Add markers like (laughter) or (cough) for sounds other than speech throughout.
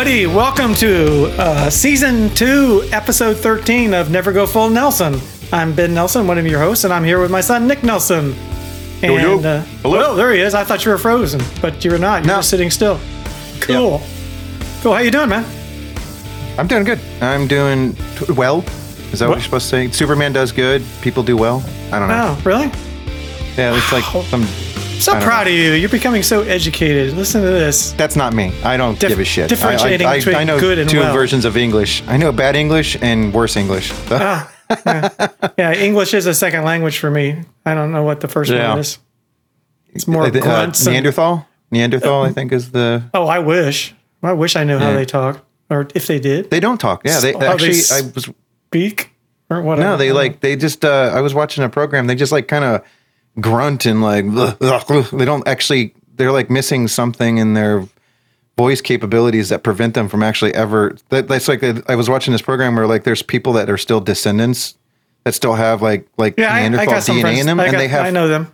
Everybody, welcome to uh, season two, episode 13 of Never Go Full Nelson. I'm Ben Nelson, one of your hosts, and I'm here with my son, Nick Nelson. And, yo. uh, Hello. there he is. I thought you were frozen, but you're not. You're No. just sitting still. Cool. Cool. How you doing, man? I'm doing good. I'm doing t- well. Is that what, What? you're supposed to say? Superman does good. People do well. I don't know. Oh, really? Yeah, it's like some. So proud of you. You're becoming so educated. Listen to this. That's not me. I don't Dif- give a shit. differentiating I, I, I, between I know good and two well. versions of English. I know bad English and worse English. (laughs) Ah, Yeah, English is a second language for me. I don't know what the first Yeah. one is. It's more uh, grunts. and- Neanderthal. Neanderthal, I think, is the. oh, I wish. I wish I knew how they talk, or if they did They don't talk. Yeah, they they actually. s- I was speak, or whatever. no. They like. They just. uh I was watching a program. They just like kind of grunt and like. They don't actually. They're like missing something in their voice capabilities that prevent them from actually ever. That, that's like I was watching this program where like there's people that are still descendants that still have like like Yeah, I, I some DNA friends. in them, I, and they have I know them.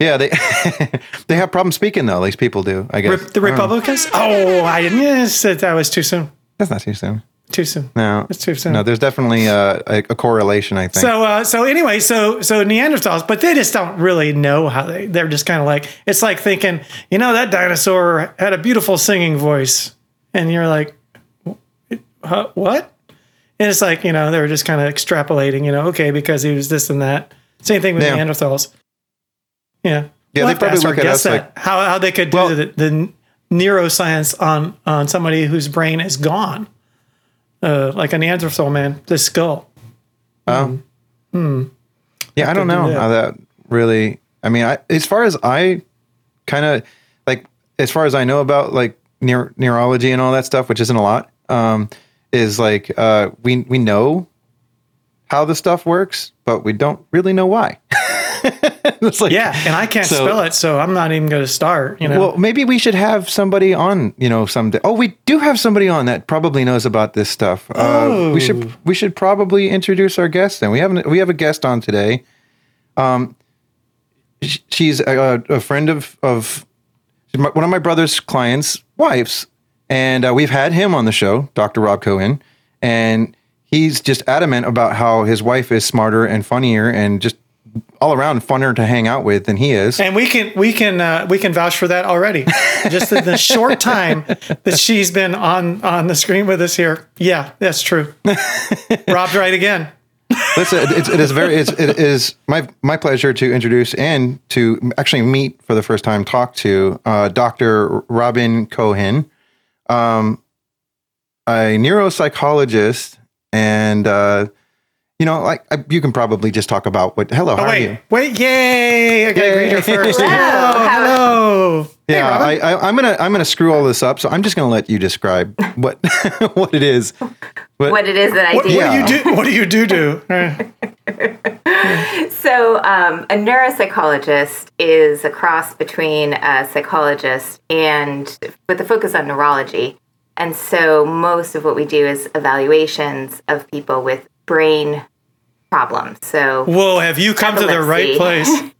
yeah they (laughs) they have problems speaking though. These people do. I guess Re- the I. Republicans. Oh, I didn't. Yes, that was too soon. That's not too soon. Too soon. No, It's too soon. No, there's definitely uh, a, a correlation. I think. So, uh, so anyway, so so Neanderthals, but they just don't really know how they. They're just kind of like it's like thinking, you know, that dinosaur had a beautiful singing voice, and you're like, huh, what? And it's like you know they were just kind of extrapolating, you know, okay, because he was this and that. Same thing with Yeah. Neanderthals. Yeah. Yeah, We'll they probably look at us that, like- how how they could do Well- the, the neuroscience on on somebody whose brain is gone, uh, like a Neanderthal man, the skull. Oh. Um, Yeah, I don't to do know that. how that really. I mean, I, as far as I kind of like, as far as I know about like neuro, neurology and all that stuff, which isn't a lot, um, is like uh, we we know how the stuff works, but we don't really know why. (laughs) it's like, Yeah, and I can't So- spell it, so I'm not even going to start. You know, Well, maybe we should have somebody on, you know, someday. Oh, we do have somebody on that probably knows about this stuff. Uh, we should we should probably introduce our guest. Then we have we have a guest on today. Um, she's a, a friend of of one of my brother's clients' wives, and uh, we've had him on the show, Dr. Rob Cohen, and he's just adamant about how his wife is smarter and funnier and just all around funner to hang out with than he is. and we can we can uh, we can vouch for that already. (laughs) Just in the short time that she's been on on the screen with us here. Yeah, that's true. (laughs) Rob's right again. Listen, it's, it is very it's, it is my my pleasure to introduce and to actually meet for the first time, talk to uh, Dr. Robin Cohen, um, a neuropsychologist, and uh, you know, like I, you can probably just talk about what. Hello, how Oh are you? wait, wait, yay! I got to greet her first. (laughs) Hello. Hello, hello. Yeah, I, I, I'm gonna I'm gonna screw all this up, so I'm just gonna let you describe what (laughs) what it is. what it is that I What, do. what do you do? What do you do? Do (laughs) So, um, a neuropsychologist is a cross between a psychologist and with a focus on neurology. And so, most of what we do is evaluations of people with brain problems. So, Whoa, have you come to the right place? (laughs)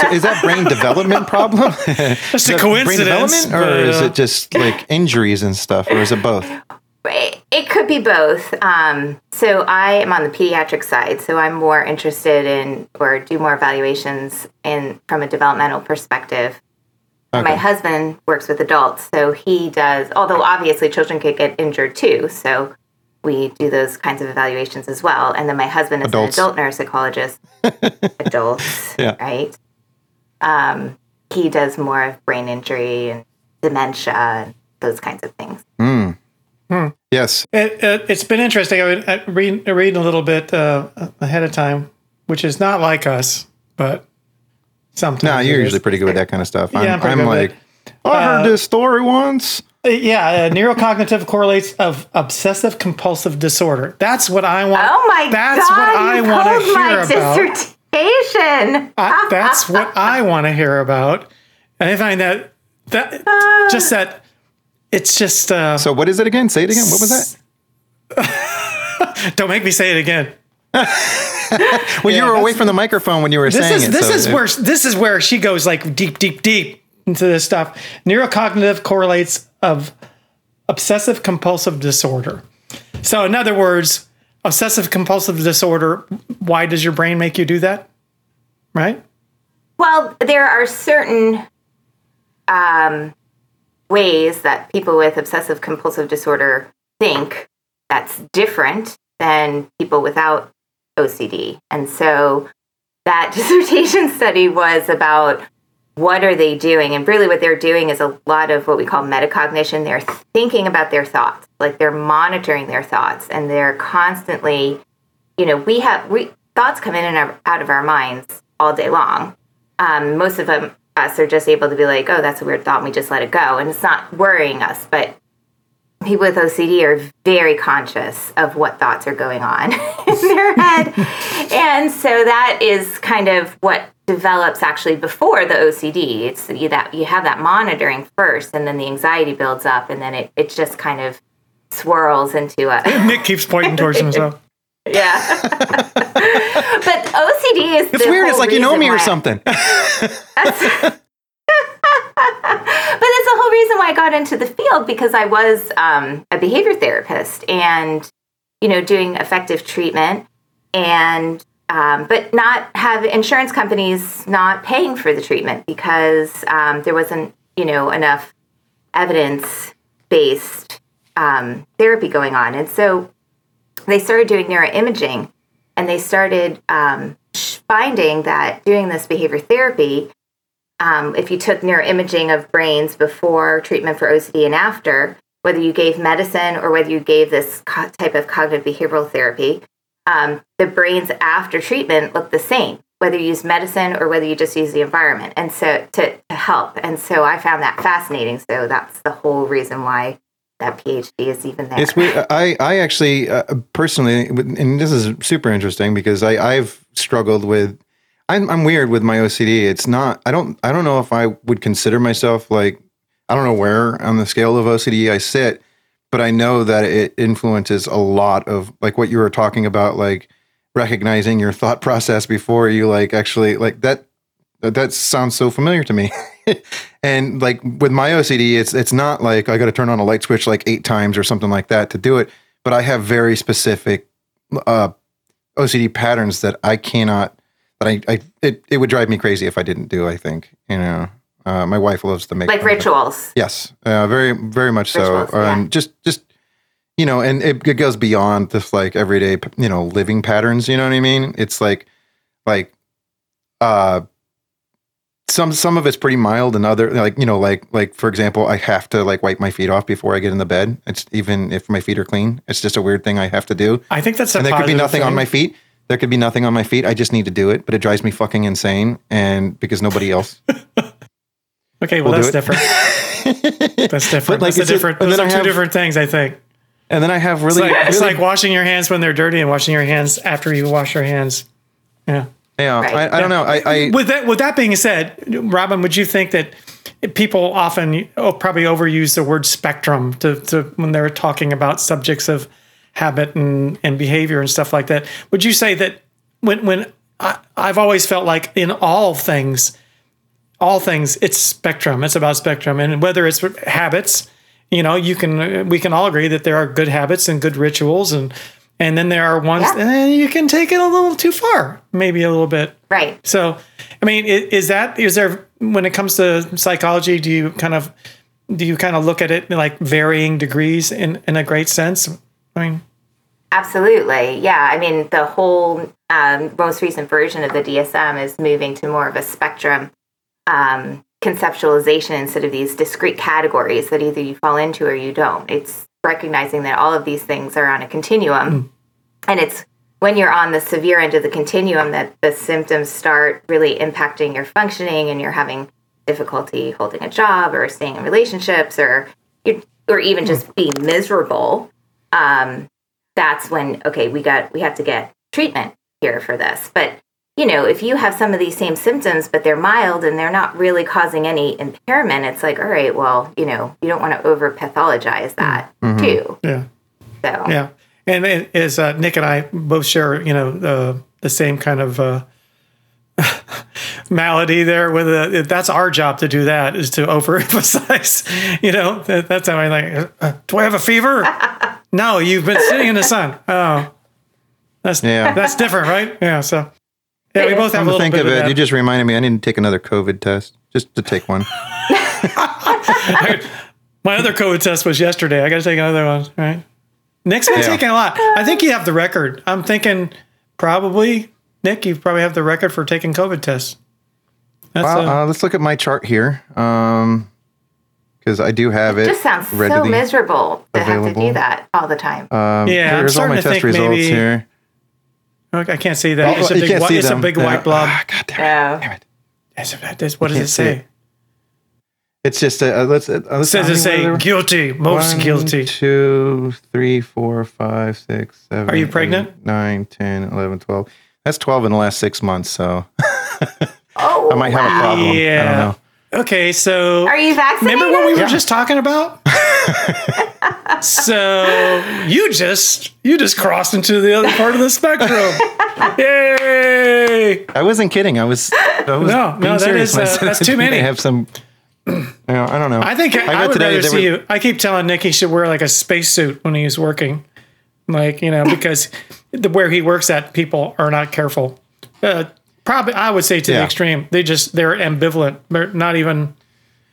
So is that brain development problem? (laughs) Just a Brain coincidence, development, or but, is uh, it just like injuries and stuff, or is it both? it, it could be both. Um, so, I am on the pediatric side. So, I'm more interested in or do more evaluations in from a developmental perspective. My husband works with adults, so he does, although obviously children could get injured too. So we do those kinds of evaluations as well. And then my husband is Adults. an adult neuropsychologist. (laughs) adults, Yeah. right? Um, he does more of brain injury and dementia and those kinds of things. Yes. It, it, it's been interesting. I would I read read a little bit uh, ahead of time, which is not like us, but sometimes. No, it you're is. usually pretty good with that kind of stuff. I'm, Yeah, I'm I'm like, with I heard this story once. Uh, Yeah, uh, neurocognitive correlates of obsessive compulsive disorder. That's what I want. Oh my That's God, what I want to pulled my hear about. dissertation. I, that's what (laughs) I want to hear about. And I find that that just that it's just uh, So what is it again? Say it again. What was that? (laughs) don't make me say it again. (laughs) Well, you were away from the microphone when you were This saying is it. this so is it- where this is where she goes like deep, deep, deep into this stuff. Neurocognitive correlates of obsessive compulsive disorder. So, in other words, obsessive compulsive disorder, why does your brain make you do that? Right? Well, there are certain um, ways that people with obsessive compulsive disorder think that's different than people without OCD. And so that (laughs) dissertation study was about what are they doing. And really what they're doing is a lot of what we call metacognition. They're thinking about their thoughts like they're monitoring their thoughts and they're constantly you know we have we thoughts come in and out of our minds all day long. Um, most of them us are just able to be like oh that's a weird thought and we just let it go. And it's not worrying us but people with OCD are very conscious of what thoughts are going on (laughs) in their head. and so that is kind of what develops actually before the OCD. It's you that you have that monitoring first and then the anxiety builds up and then it, it just kind of swirls into a (laughs) Nick keeps pointing towards himself. (laughs) Yeah. but OCD is It's weird. It's like you know me or something. but that's the whole reason why I got into the field because I was um, a behavior therapist and you know doing effective treatment and um, but not have insurance companies not paying for the treatment because um, there wasn't you know enough evidence based um, therapy going on. And so they started doing neuroimaging and they started um, finding that doing this behavior therapy um, if you took neuroimaging of brains before treatment for OCD and after, whether you gave medicine or whether you gave this co- type of cognitive behavioral therapy, um, the brains after treatment look the same, whether you use medicine or whether you just use the environment, and so to, to help. And so I found that fascinating. So that's the whole reason why that PhD is even there. It's weird. I, I actually uh, personally, and this is super interesting because I, I've struggled with I'm I'm weird with my OCD. It's not. I don't. I don't know if I would consider myself like. I don't know where on the scale of OCD I sit, but I know that it influences a lot of like what you were talking about, like recognizing your thought (laughs) process before you like actually like that. That sounds so familiar to me. (laughs) and like with my OCD, it's it's not like I got to turn on a light switch like eight times or something like that to do it. But I have very specific uh, OCD patterns that I cannot but I, I it, it would drive me crazy if I didn't do. I think you know, uh, my wife loves to make like rituals. Yes, uh, very very much rituals, so. Um, Just just you know, and it, it goes beyond just like everyday you know living patterns. You know what I mean? It's like like uh some some of it's pretty mild and other like you know like like for example i have to like wipe my feet off before i get in the bed it's even if my feet are clean it's just a weird thing i have to do i think that's and there could be nothing thing. on my feet there could be nothing on my feet. I just need to do it, but it drives me fucking insane. And because nobody else. (laughs) okay, well, that's different. (laughs) that's different. Like, that's different. Those are two have, different things, I think. And then I have really it's, like, really it's like washing your hands when they're dirty and washing your hands after you wash your hands. Yeah. Yeah, right. I, I yeah. don't know. I, I, with that with that being said, Robin, would you think that people often oh, probably overuse the word spectrum to, to when they're talking about subjects of habit and, and behavior and stuff like that. Would you say that when when I, I've always felt like in all things, all things, it's spectrum. It's about spectrum, and whether it's habits, you know, you can we can all agree that there are good habits and good rituals, and and then there are ones yeah. eh, you can take it a little too far, maybe a little bit. Right. So, I mean, is that is there when it comes to psychology? Do you kind of do you kind of look at it like varying degrees in in a great sense? I mean, absolutely. Yeah. I mean, the whole um, most recent version of the DSM is moving to more of a spectrum um, conceptualization instead of these discrete categories that either you fall into or you don't. It's recognizing that all of these things are on a continuum. Mm. And it's when you're on the severe end of the continuum that the symptoms start really impacting your functioning and you're having difficulty holding a job or staying in relationships or or even just being miserable um, that's when okay we got we have to get treatment here for this. But you know if you have some of these same symptoms but they're mild and they're not really causing any impairment it's like all right well you know you don't want to over pathologize that mm-hmm. too. Yeah. So. Yeah. And as uh, nick and i both share you know the the same kind of uh, (laughs) malady there with a, that's our job to do that is to (laughs) overemphasize, you know, that, that's how I like, uh, do I have a fever? (laughs) no, you've been sitting in the sun. Oh, that's, Yeah. that's different, right? Yeah. So, yeah, we both have Come a to little think bit of of it, that. you just reminded me. I need to take another COVID test just to take one. (laughs) My other COVID test was yesterday. I got to take another one, right? Nick's been Yeah. taking a lot. I think you have the record. I'm thinking probably, Nick, you probably have the record for taking COVID tests. That's Well, uh, uh, let's look at my chart here. Um, because I do have it. It just sounds so miserable to have to do that all the time. Um, Yeah, I'm here's all starting my to test results maybe- here. okay, I can't see that. Oh, it's a you big, can't white, see it's a them. big Yeah. white blob. Ah, God damn it. Yeah. Damn it. It's- it's- what does it say? it. It's just a, uh, let's. Uh, let's It says tell it say whether- guilty, most One, guilty. Two, three, four, five, six, seven. Are you pregnant? eight, Nine, 10, 11, 12. That's 12 in the last six months. So (laughs) Oh, I might have a problem. I don't Yeah. know. Okay, so Are you vaccinated? remember what we were Yeah. just talking about? (laughs) so you just you just crossed into the other part of the spectrum. (laughs) Yay! I wasn't kidding. I was. I was No, no, being that serious is, uh, that's that too (laughs) they many. have some. You know, I don't know. I think I, read would today rather see were- you. I keep telling Nick he should wear like a spacesuit when he's working, like you know, because the where he works at, people are not careful. Uh, probably, I would say to the extreme. They just they're ambivalent. They're not even.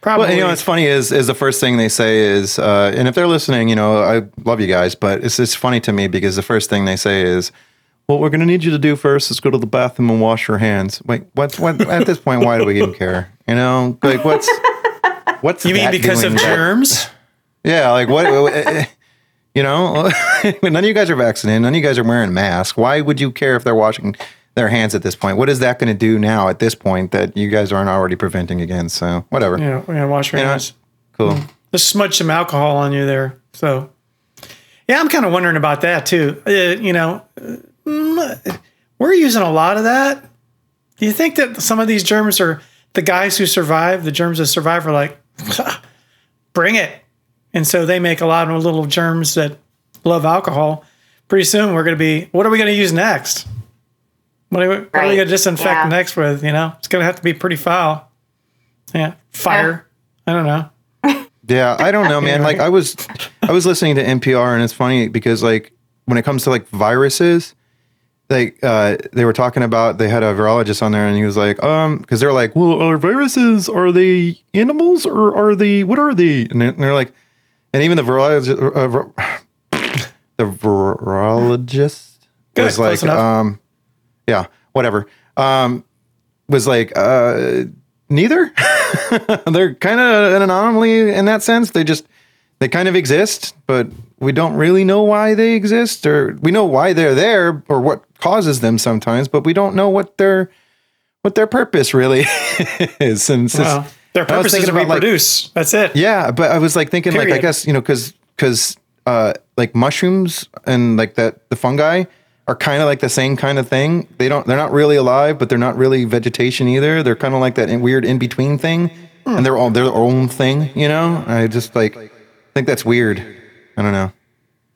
Probably. Well, you know, what's funny is is the first thing they say is, uh, and if they're listening, you know, I love you guys, but it's it's funny to me because the first thing they say is, "What we're going to need you to do first is go to the bathroom and wash your hands." Wait, what's what? At this point, why do we even care? You know, like what's what's you mean that because of doing that- germs? (laughs) Yeah, like what? you know, (laughs) none of you guys are vaccinated. None of you guys are wearing masks. Why would you care if they're washing their hands at this point? What is that going to do now at this point that you guys aren't already preventing against? So whatever. Yeah, we're gonna wash your know, hands. Cool. Just smudge some alcohol on you there. So, yeah, I'm kind of wondering about that too. Uh, you know, mm, we're using a lot of that. Do you think that some of these germs are the guys who survive, the germs that survive are like, bring it. And so they make a lot of little germs that love alcohol. Pretty soon we're going to be, what are we going to use next? What are we, what are we going to disinfect Yeah. next with? You know, it's going to have to be pretty foul. Yeah. Fire. I don't know. (laughs) Yeah, I don't know, man. Like I was, I was listening to NPR, and it's funny because like when it comes to like viruses, like uh, they were talking about they had a virologist on there, and he was like, um, because they're like, well, are viruses are they animals or are they what are they? And they're, like, and even the virologist, uh, (sighs) the virologist Good, was like, enough. um, yeah, whatever, um, was like, uh, neither. (laughs) they're kind of an anomaly in that sense. They just they kind of exist, but we don't really know why they exist, or we know why they're there, or what causes them sometimes, but we don't know what their what their purpose really (laughs) is. And Well, their purpose is to about, like- reproduce. That's it. yeah, but I was like thinking, like I guess you know, because because uh, like mushrooms and like that the fungi are kind of like the same kind of thing. They don't they're not really alive, but they're not really vegetation either. They're kind of like that weird in between thing, and they're all their own thing. You know, I just like think that's weird. I don't know.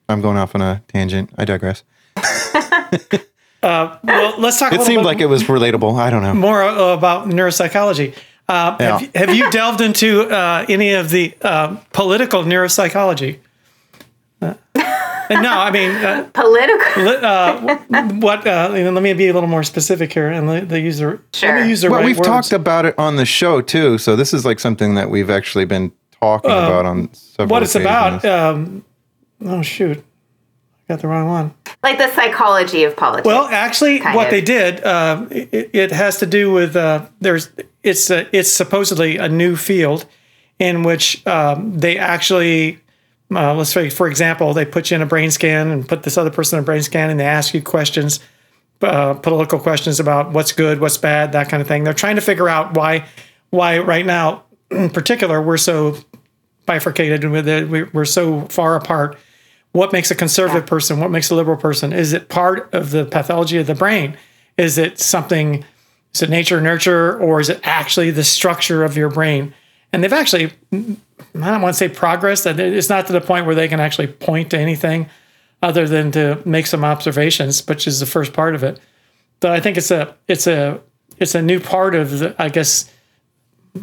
I'm going off on a tangent. I digress. (laughs) Well, let's talk It seemed like it was relatable. I don't know. more uh, about neuropsychology. Uh, Yeah. have, have you (laughs) delved into uh, any of the uh, political neuropsychology? No, I mean, uh, Political. uh, what? Uh, you know, let me be a little more specific here, and let, let use the let Sure. me use the Well, right we've words. talked about it on the show too, so this is like something that we've actually been talking about on several. what it's about. Um, oh shoot, I got the wrong one. Like the psychology of politics. Well, actually, what of. they did, uh, it, it has to do with uh, there's it's uh, it's supposedly a new field in which um, they actually uh, let's say for example they put you in a brain scan and put this other person in a brain scan and they ask you questions, uh, political questions about what's good, what's bad, that kind of thing. They're trying to figure out why why right now in particular we're so bifurcated and we- we're so far apart. What makes a conservative person? What makes a liberal person? Is it part of the pathology of the brain? Is it something is it nature nurture or is it actually the structure of your brain and they've actually i don't want to say progress that it's not to the point where they can actually point to anything other than to make some observations which is the first part of it. But i think it's a it's a it's a new part of the I guess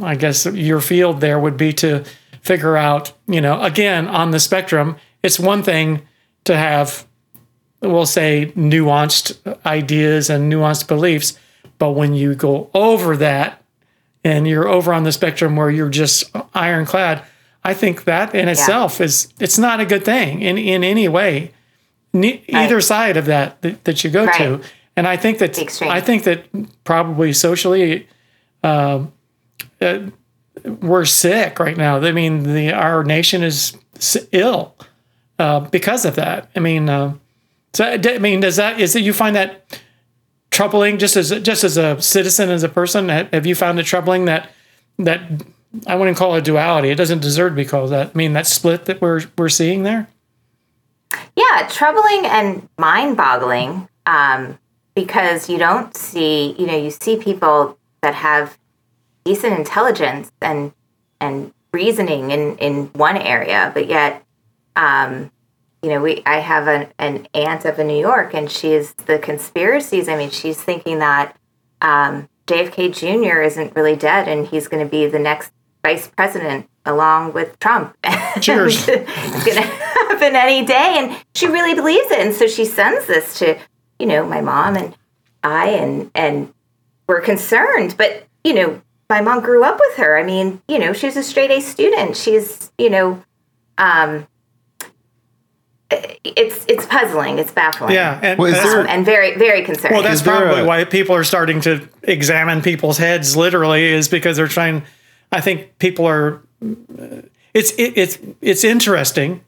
I guess your field there would be to figure out, you know, again, on the spectrum, it's one thing to have we'll say nuanced ideas and nuanced beliefs, but when you go over that and you're over on the spectrum where you're just ironclad, I think that in itself is it's not a good thing in in any way. Ne- either side of that that, that you go to. And I think that I think that probably socially um, uh, we're sick right now. I mean, the our nation is ill uh, because of that. I mean, uh, so I mean, does that is that you find that troubling just as just as a citizen as a person? Have you found it troubling that that I wouldn't call it duality. It doesn't deserve to be called that. I mean, that split that we're we're seeing there. Yeah, troubling and mind boggling um, because you don't see, you know, you see people that have decent intelligence and and reasoning in, in one area, but yet, um, you know, we I have an, an aunt up in New York and she's the conspiracies. I mean, she's thinking that um, JFK Jr. isn't really dead and he's going to be the next vice president along with Trump. (laughs) Cheers. it's going to happen any day. And she really believes it. And so she sends this to, you know, my mom and I, and, and we're concerned. But, you know, my mom grew up with her. I mean, you know, she's a straight A student. She's, you know, um, it's it's puzzling. It's baffling. Yeah, and Well, is there- Um, and very very concerning. well, that's probably a- why people are starting to examine people's heads. Literally, is because they're trying. I think people are. It's it, it's it's interesting,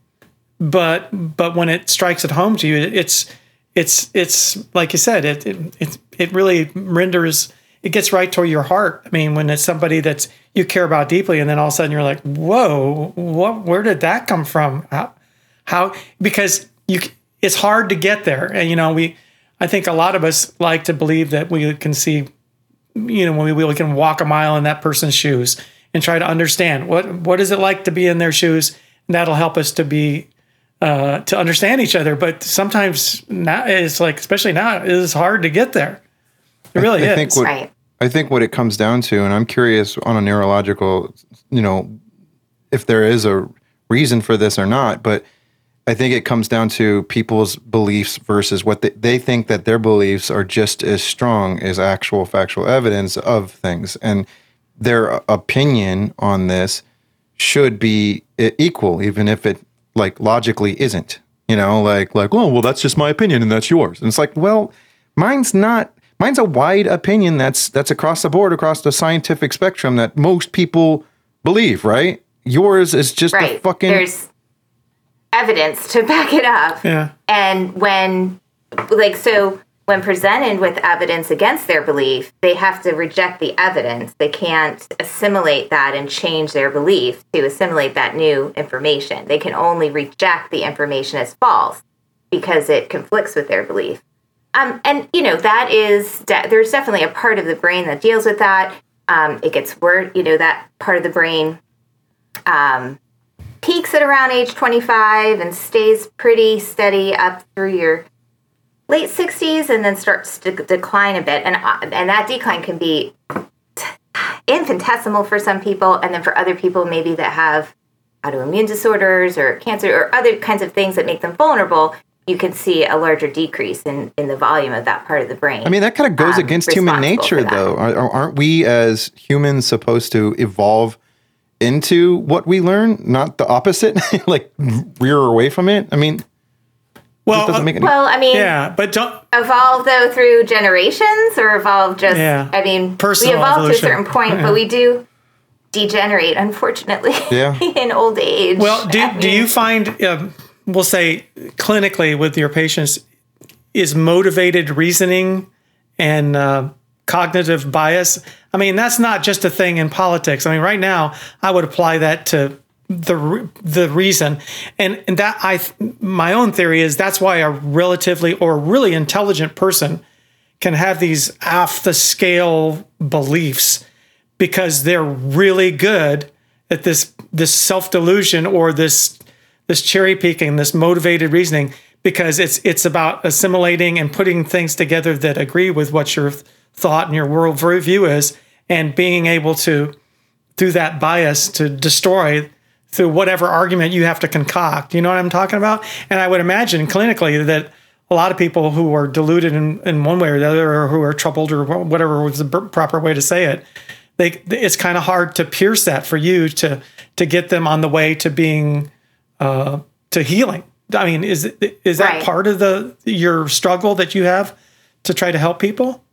but but when it strikes at home to you, it's it's it's like you said, it it it, it really renders. It gets right to your heart. I mean, when it's somebody that's you care about deeply, and then all of a sudden you're like, "Whoa, what? Where did that come from? How? How because you it's hard to get there. And you know we i think a lot of us like to believe that we can see you know when we, we can walk a mile in that person's shoes and try to understand what what is it like to be in their shoes? And that'll help us to be uh, to understand each other. But sometimes now it's like especially now it is hard to get there. It really I is. think what right. I think what it comes down to, and I'm curious on a neurological, you know, if there is a reason for this or not, but I think it comes down to people's beliefs versus what they, they think that their beliefs are just as strong as actual factual evidence of things. And their opinion on this should be equal, even if it like logically isn't. You know, like like oh well, that's just my opinion and that's yours. And it's like well, mine's not. Mine's a wide opinion that's that's across the board, across the scientific spectrum that most people believe. Right? Yours is just a fucking There's evidence to (laughs) back it up. yeah And when, like, so when presented with evidence against their belief, they have to reject the evidence. They can't assimilate that and change their belief to assimilate that new information. They can only reject the information as false because it conflicts with their belief. Um, and you know that is de- there's definitely a part of the brain that deals with that. Um, it gets word, you know, that part of the brain um, peaks at around age 25 and stays pretty steady up through your late 60s and then starts to decline a bit. And uh, and that decline can be infinitesimal for some people. And then for other people maybe that have autoimmune disorders or cancer or other kinds of things that make them vulnerable you can see a larger decrease in in the volume of that part of the brain I mean, that kind of goes um, against human nature, though. Aren't we as humans supposed to evolve into what we learn, not the opposite? (laughs) like rear away from it? I mean, well doesn't uh, make any well i mean yeah but don't evolve though through generations or evolve just Yeah. i mean Personal we evolve evolution. to a certain point Yeah. but we do degenerate unfortunately Yeah. (laughs) in old age Well, do, I do you find, um, we'll say clinically with your patients, is motivated reasoning and uh, cognitive bias? I mean, that's not just a thing in politics. I mean, right now, I would apply that to the the reason, and and that I my own theory is that's why a relatively or really intelligent person can have these off the scale beliefs because they're really good at this this self delusion or this this cherry picking, this motivated reasoning, because it's it's about assimilating and putting things together that agree with what your thought and your worldview is, and being able to, through that bias, to destroy through whatever argument you have to concoct. You know what I'm talking about? And I would imagine clinically that a lot of people who are deluded in, in one way or the other, or who are troubled, or whatever was the proper way to say it, they it's kind of hard to pierce that for you to to get them on the way to being uh, to healing. I mean, is is that Right. part of the your struggle that you have to try to help people?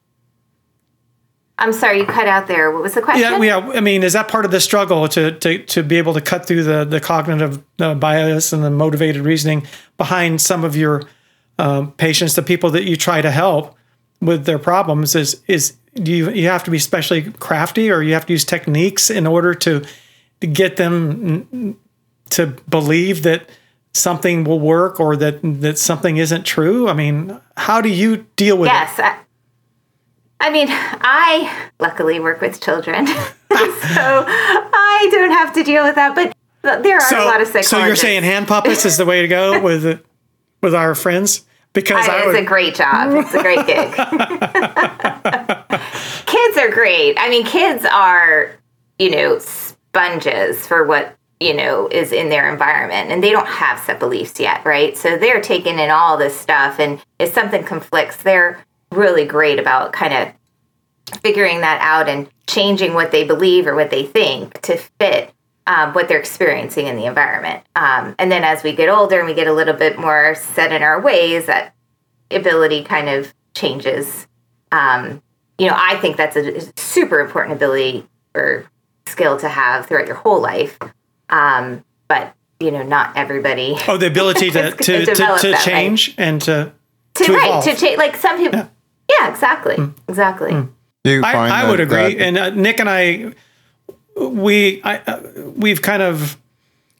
I'm sorry, you cut out there. What was the question? Yeah, yeah. I mean, is that part of the struggle to to to be able to cut through the the cognitive uh, bias and the motivated reasoning behind some of your um, patients, the people that you try to help with their problems? Is is do you you have to be especially crafty, or you have to use techniques in order to to get them to believe that something will work or that that something isn't true? I mean, how do you deal with it? Yes. I, mean, I luckily work with children, (laughs) so I don't have to deal with that. But there are a lot of psychologists. So you're saying hand puppets is the way to go (laughs) with with our friends because I, I- would. it's a great job. It's a great gig. (laughs) kids are great. I mean, kids are, you know, sponges for what, you know, is in their environment. And they don't have set beliefs yet, right? So they're taking in all this stuff. And if something conflicts, they're really great about kind of figuring that out and changing what they believe or what they think to fit um, what they're experiencing in the environment. Um, and then as we get older and we get a little bit more set in our ways, that ability kind of changes. Um, you know, I think that's a super important ability or skill to have throughout your whole life. Um, but you know, not everybody. oh, the ability (laughs) to to, to, to way. change and to to, to right evolve. to change. Like some people. Yeah, exactly, exactly. Do you I, find I that- would agree, that- and uh, Nick and I, we I, uh, we've kind of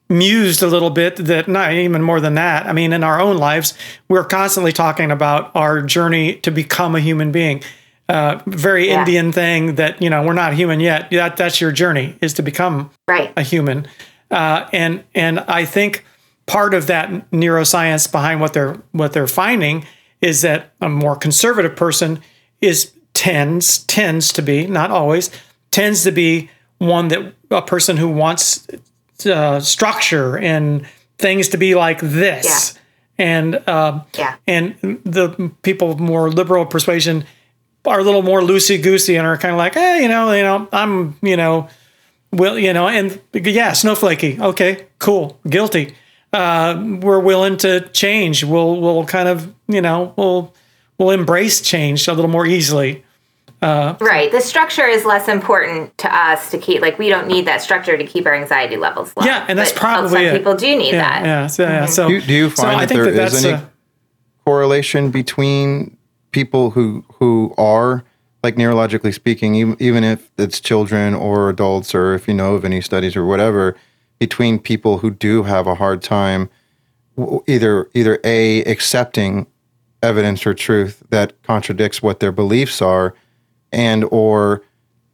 mused a little bit that not even more than that. I mean, in our own lives, we're constantly talking about our journey to become a human being. Uh, very Yeah. Indian thing that you know we're not human yet. That that's your journey is to become Right. a human, uh, and and I think part of that neuroscience behind what they're what they're finding is that a more conservative person is tends tends to be not always tends to be one that a person who wants uh, structure and things to be like this and um, Yeah. and the people of more liberal persuasion are a little more loosey goosey and are kind of like, hey you know, you know, I'm, you know, well, you know, and yeah, snowflakey. Okay, cool, guilty. Uh, we're willing to change. We'll, we'll kind of, you know, we'll, we'll embrace change a little more easily. Uh, Right. The structure is less important to us to keep. Like we don't need that structure to keep our anxiety levels low. Yeah, and that's But probably some it. people do need Yeah, that. yeah, so, yeah. So, Do, do you find I that think there that's any a- correlation between people who who are like neurologically speaking, even, even if it's children or adults, or if you know of any studies or whatever, between people who do have a hard time either either a accepting evidence or truth that contradicts what their beliefs are, and or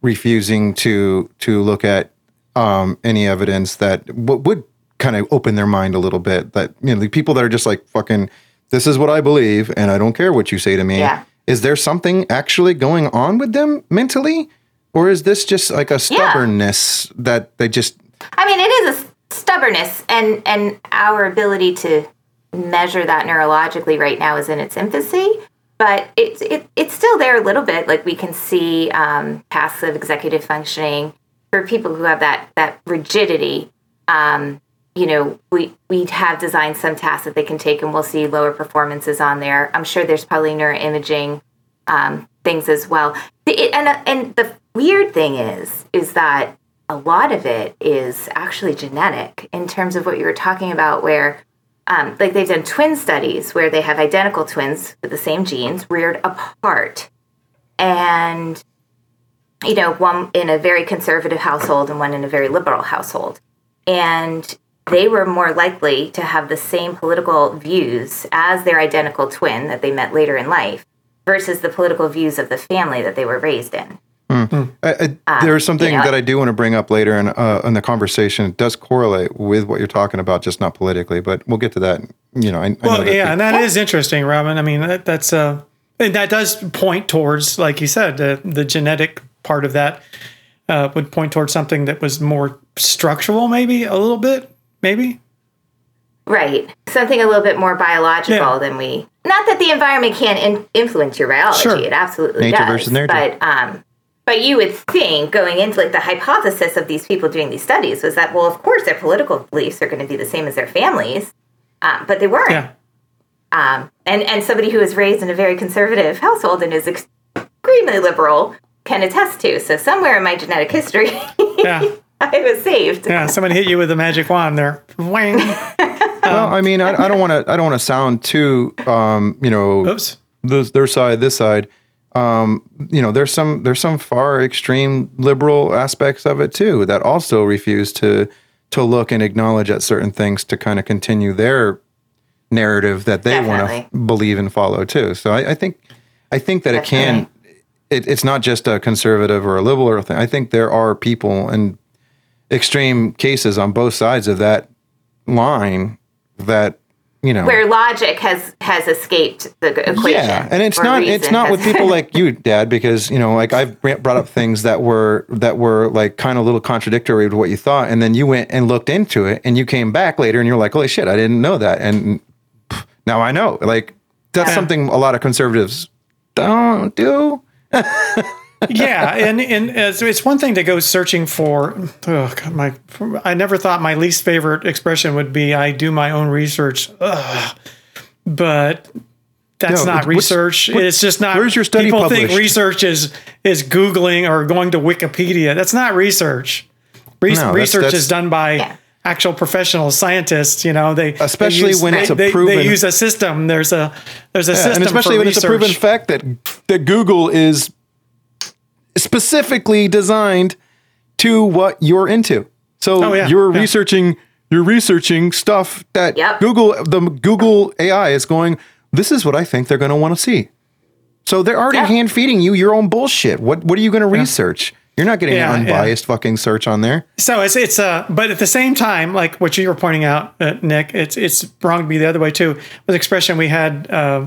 refusing to to look at um, any evidence that w- would kind of open their mind a little bit. That you know, the people that are just like fucking, this is what I believe, and I don't care what you say to me. Yeah. Is there something actually going on with them mentally, or is this just like a stubbornness that they just? I mean, it is a stubbornness, and and our ability to measure that neurologically right now is in its infancy. But it's it, it's still there a little bit. Like we can see um, passive executive functioning for people who have that that rigidity. Um, you know, we we have designed some tasks that they can take, and we'll see lower performances on there. I'm sure there's probably neuroimaging um, things as well. It- and and the weird thing is, is that a lot of it is actually genetic in terms of what you were talking about, where um, like they've done twin studies where they have identical twins with the same genes reared apart, and you know, one in a very conservative household and one in a very liberal household, and they were more likely to have the same political views as their identical twin that they met later in life versus the political views of the family that they were raised in. I, I, there's something you know- that I do want to bring up later in uh, in the conversation. It does correlate with what you're talking about, just not politically. But we'll get to that. You know, I, I know Well, yeah, the- and that is interesting, Robin. I mean, that, that's uh, and that does point towards, like you said, the, the genetic part of that uh, would point towards something that was more structural, maybe a little bit, maybe. Right. Something a little bit more biological Yeah. than we. Not that the environment can't in, influence your biology. Sure. It absolutely Nature does. versus nurture. But um, but you would think going into like the hypothesis of these people doing these studies was that well, of course, their political beliefs are going to be the same as their families, um, but they weren't. Yeah. Um, and and somebody who was raised in a very conservative household and is extremely liberal can attest to. So somewhere in my genetic history, (laughs) Yeah. I was saved. Yeah. someone hit you with a magic wand there. Wang. (laughs) well, I mean, I, I don't want to. I don't want to sound too, um, you know, Oops. this, their side, this side. Um, you know, there's some there's some far extreme liberal aspects of it too that also refuse to to look and acknowledge at certain things to kind of continue their narrative that they want to Definitely. believe and follow too. So I, I think I think that it can. It, it's not just a conservative or a liberal or thing. I think there are people in extreme cases on both sides of that line that you know Where logic has has escaped the equation. yeah, and it's not it's not has- with people (laughs) like you, Dad, because you know, like I've brought up things that were that were like kind of a little contradictory to what you thought, and then you went and looked into it, and you came back later, and you're like, holy shit, I didn't know that, and now I know. Like that's Yeah. something a lot of conservatives don't do. (laughs) yeah, and and uh, so it's one thing to go searching for. Oh, God, my I never thought my least favorite expression would be I do my own research. Ugh. But that's No, not what's- research. what- it's just not. where's your study People think research is is googling or going to Wikipedia. That's not research. Re- No, that's- research that's- is done by. Yeah. Actual professional scientists, you know, they they Especially use- when it's a they, proven- they use a system. There's a there's a Yeah, system and especially for when it's a proven fact that that Google is specifically designed to what you're into. So Oh, yeah, you're yeah. researching you're researching stuff that Yep. Google the Google AI is going. This is what I think they're going to want to see. So they're already Yeah. hand feeding you your own bullshit. What what are you going to research? You're not getting Yeah, an yeah. unbiased fucking search on there. So it's it's uh but at the same time, like what you were pointing out, uh, Nick, it's it's wrong to be the other way too. Was an expression we had uh,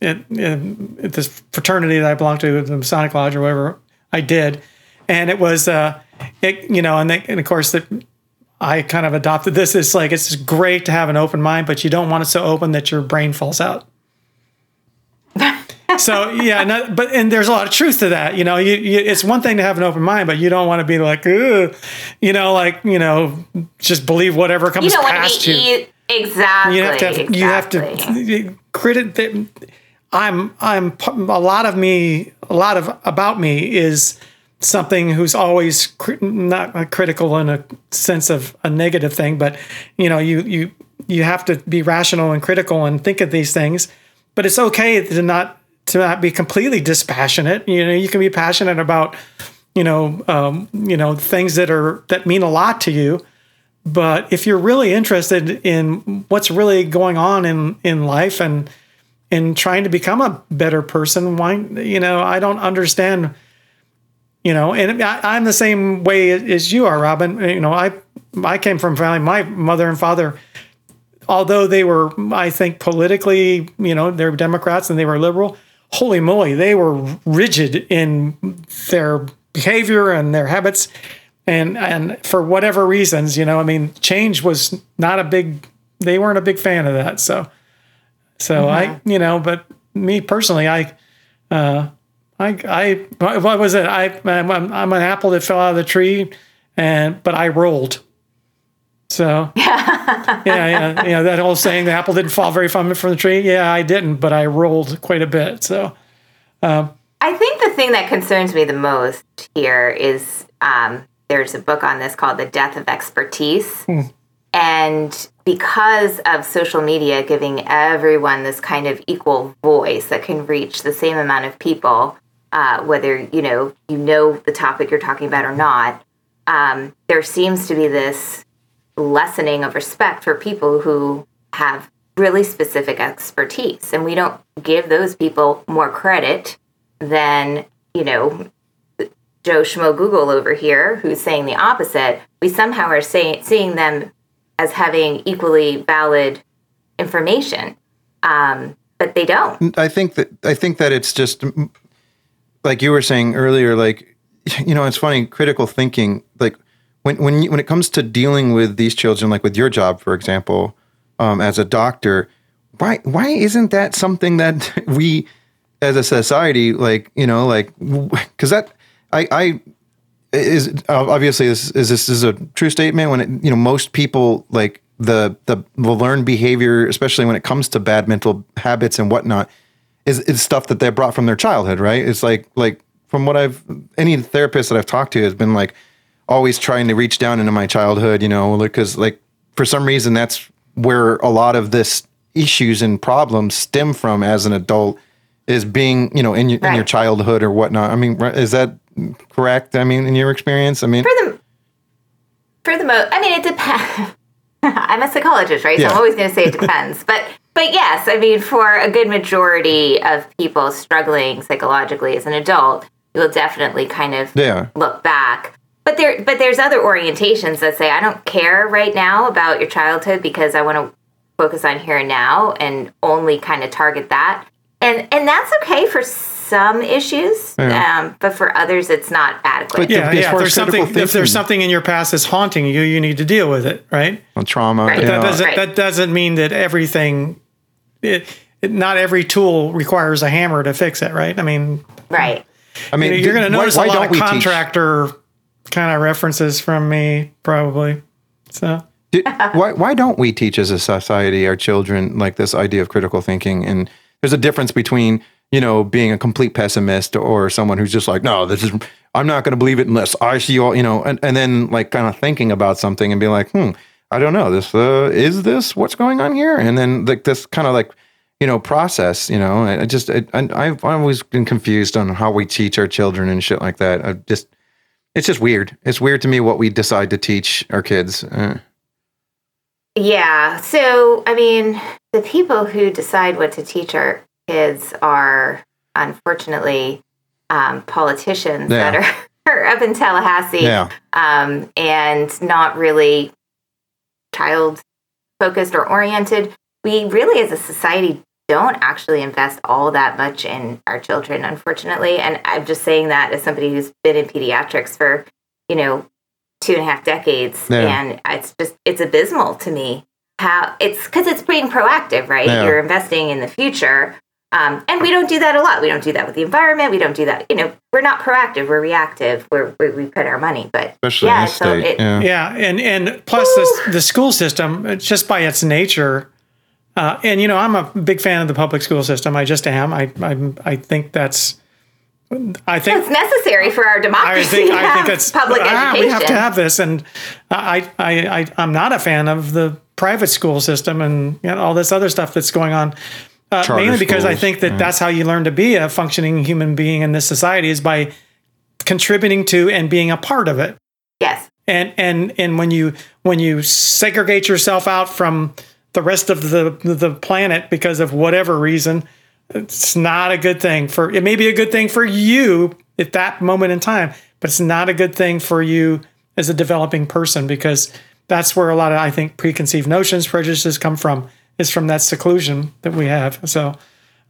at, in, at this fraternity that I belonged to, the Masonic Lodge or whatever I did, and it was uh, it you know, and they, and of course that I kind of adopted this. It's like it's great to have an open mind, but you don't want it so open that your brain falls out. (laughs) So yeah, no, but and there's a lot of truth to that. You know, you, you, it's one thing to have an open mind, but you don't want to be like, you know, like you know, just believe whatever comes don't past you. e- exactly. you have to, have, exactly. you have to credit that. I'm, I'm a lot of me, a lot of about me is something who's always cri- not critical in a sense of a negative thing, but you know, you you you have to be rational and critical and think of these things. But it's okay to not to not be completely dispassionate. You know, you can be passionate about you know um, you know things that are that mean a lot to you. But if you're really interested in what's really going on in in life and in trying to become a better person, why you know I don't understand you know and I, i'm the same way as you are robin. You know i i came from family my mother and father although they were i think politically you know they're democrats and they were liberal holy moly they were rigid in their behavior and their habits. And and for whatever reasons you know i mean change was not a big they weren't a big fan of that. So so i you know but me personally i uh, I, I, what was it? I, I'm, I'm an apple that fell out of the tree, and but I rolled. So (laughs) yeah, yeah, yeah. That whole saying, the apple didn't fall very far from the tree. Yeah, I didn't, but I rolled quite a bit. So I think the thing that concerns me the most here is um, there's a book on this called The Death of Expertise. And because of social media giving everyone this kind of equal voice that can reach the same amount of people, uh, whether you know you know the topic you're talking about or not, um, there seems to be this lessening of respect for people who have really specific expertise, and we don't give those people more credit than you know Joe Schmo Google over here, who's saying the opposite. We somehow are saying seeing them as having equally valid information. Um, but they don't. I think that I think that it's just like you were saying earlier. Like (laughs) you know, it's funny. Critical thinking, like when when you, when it comes to dealing with these children, like with your job, for example, um, as a doctor, why why isn't that something that (laughs) we as a society, like you know, like because that I I is obviously this is this is a true statement when it, you know most people like the the the learned behavior, especially when it comes to bad mental habits and whatnot, is is stuff that they brought from their childhood, right? It's like like from what I've any therapist that I've talked to has been like always trying to reach down into my childhood, you know, because like for some reason that's where a lot of this issues and problems stem from as an adult is being you know in your, right. in your childhood or whatnot. I mean, is that correct? I mean, in your experience, I mean, for the for the most, I mean, it depends. (laughs) I'm a psychologist, right? So yeah. I'm always going to say it depends, but but yes, I mean, for a good majority of people struggling psychologically as an adult, you'll definitely kind of yeah. look back. But there, but there's other orientations that say I don't care right now about your childhood because I want to focus on here and now and only kind of target that and and that's okay for some issues, yeah. um, but for others, it's not adequate. But yeah, yeah. If there's something, thinking. if there's something in your past that's haunting you, you need to deal with it, right? On trauma. Right. That doesn't right. that doesn't mean that everything. It, it, not every tool requires a hammer to fix it, right? I mean, right. I mean, you are going to notice why, why a lot of contractor kind of references from me, probably. So. why why don't we teach as a society our children like this idea of critical thinking and there's a difference between you know being a complete pessimist or someone who's just like no this is i'm not going to believe it unless i see all you know and, and then like kind of thinking about something and be like hmm i don't know. This uh, is this what's going on here? And then like this kind of like you know process you know i just I, i've always been confused on how we teach our children and shit like that. I just it's just weird. It's weird to me what we decide to teach our kids. Uh. Yeah. So, I mean, the people who decide what to teach our kids are unfortunately um, politicians yeah. that are, (laughs) are, up in Tallahassee yeah. um, and not really child focused or oriented. We really, as a society, don't actually invest all that much in our children, unfortunately. And I'm just saying that as somebody who's been in pediatrics for, you know, two and a half decades, yeah. and it's just it's abysmal to me how it's because it's being proactive, right? You're investing in the future. Um, and we don't do that a lot. We don't do that with the environment. We don't do that. You know, we're not proactive. We're reactive. Where we put our money. But Especially yeah, so it, yeah. yeah, and and plus the, the school system, just by its nature, uh, and you know, I'm a big fan of the public school system. I just am. I I, I think that's I think it's necessary for our democracy. I think, I think that's public ah, education. We have to have this, and I, I, I, I'm not a fan of the private school system and you know, all this other stuff that's going on. Uh, mainly because schools, I think that yeah. that's how you learn to be a functioning human being in this society is by contributing to and being a part of it. Yes. And and and when you when you segregate yourself out from the rest of the the planet because of whatever reason, it's not a good thing for it may be a good thing for you at that moment in time, but it's not a good thing for you as a developing person because that's where a lot of I think preconceived notions, prejudices come from is from that seclusion that we have. So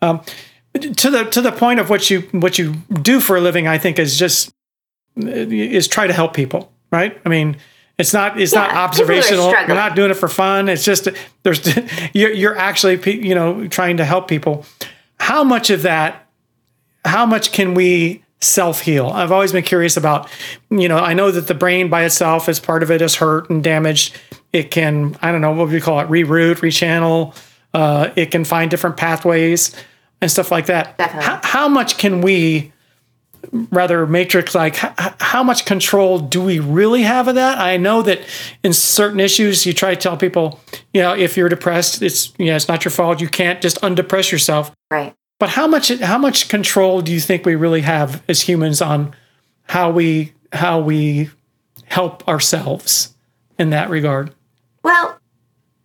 um, to the to the point of what you what you do for a living, I think is just is try to help people, right? I mean, it's not it's yeah, not observational. You're not doing it for fun. It's just there's (laughs) you're, you're actually you know trying to help people how much of that, how much can we self heal? I've always been curious about, you know, I know that the brain by itself, as part of it, is hurt and damaged. It can, I don't know, what we call it, reroute, rechannel. Uh, it can find different pathways and stuff like that. How, how much can we, rather matrix like how much control do we really have of that i know that in certain issues you try to tell people you know if you're depressed it's you know it's not your fault you can't just undepress yourself right but how much how much control do you think we really have as humans on how we how we help ourselves in that regard? Well,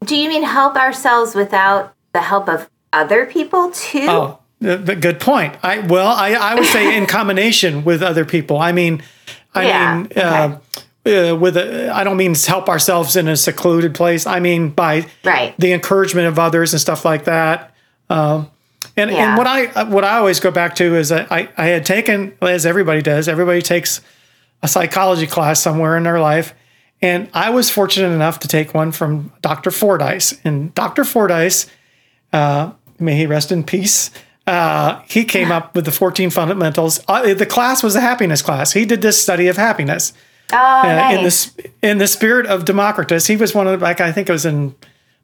do you mean help ourselves without the help of other people too? Oh, the, the good point. I well, I, I would say in combination (laughs) with other people. I mean, I yeah, mean, uh, okay. uh, with a, I don't mean help ourselves in a secluded place. I mean by right. the encouragement of others and stuff like that. Um, And, Yeah. and what I what I always go back to is that I, I had taken, as everybody does, everybody takes a psychology class somewhere in their life. And I was fortunate enough to take one from Dr. Fordyce. And Dr. Fordyce, uh, may he rest in peace, uh, he came up with the 14 fundamentals. Uh, the class was a happiness class. He did this study of happiness. Oh, Uh, nice. in this in the spirit of Democritus, he was one of the, like I think it was in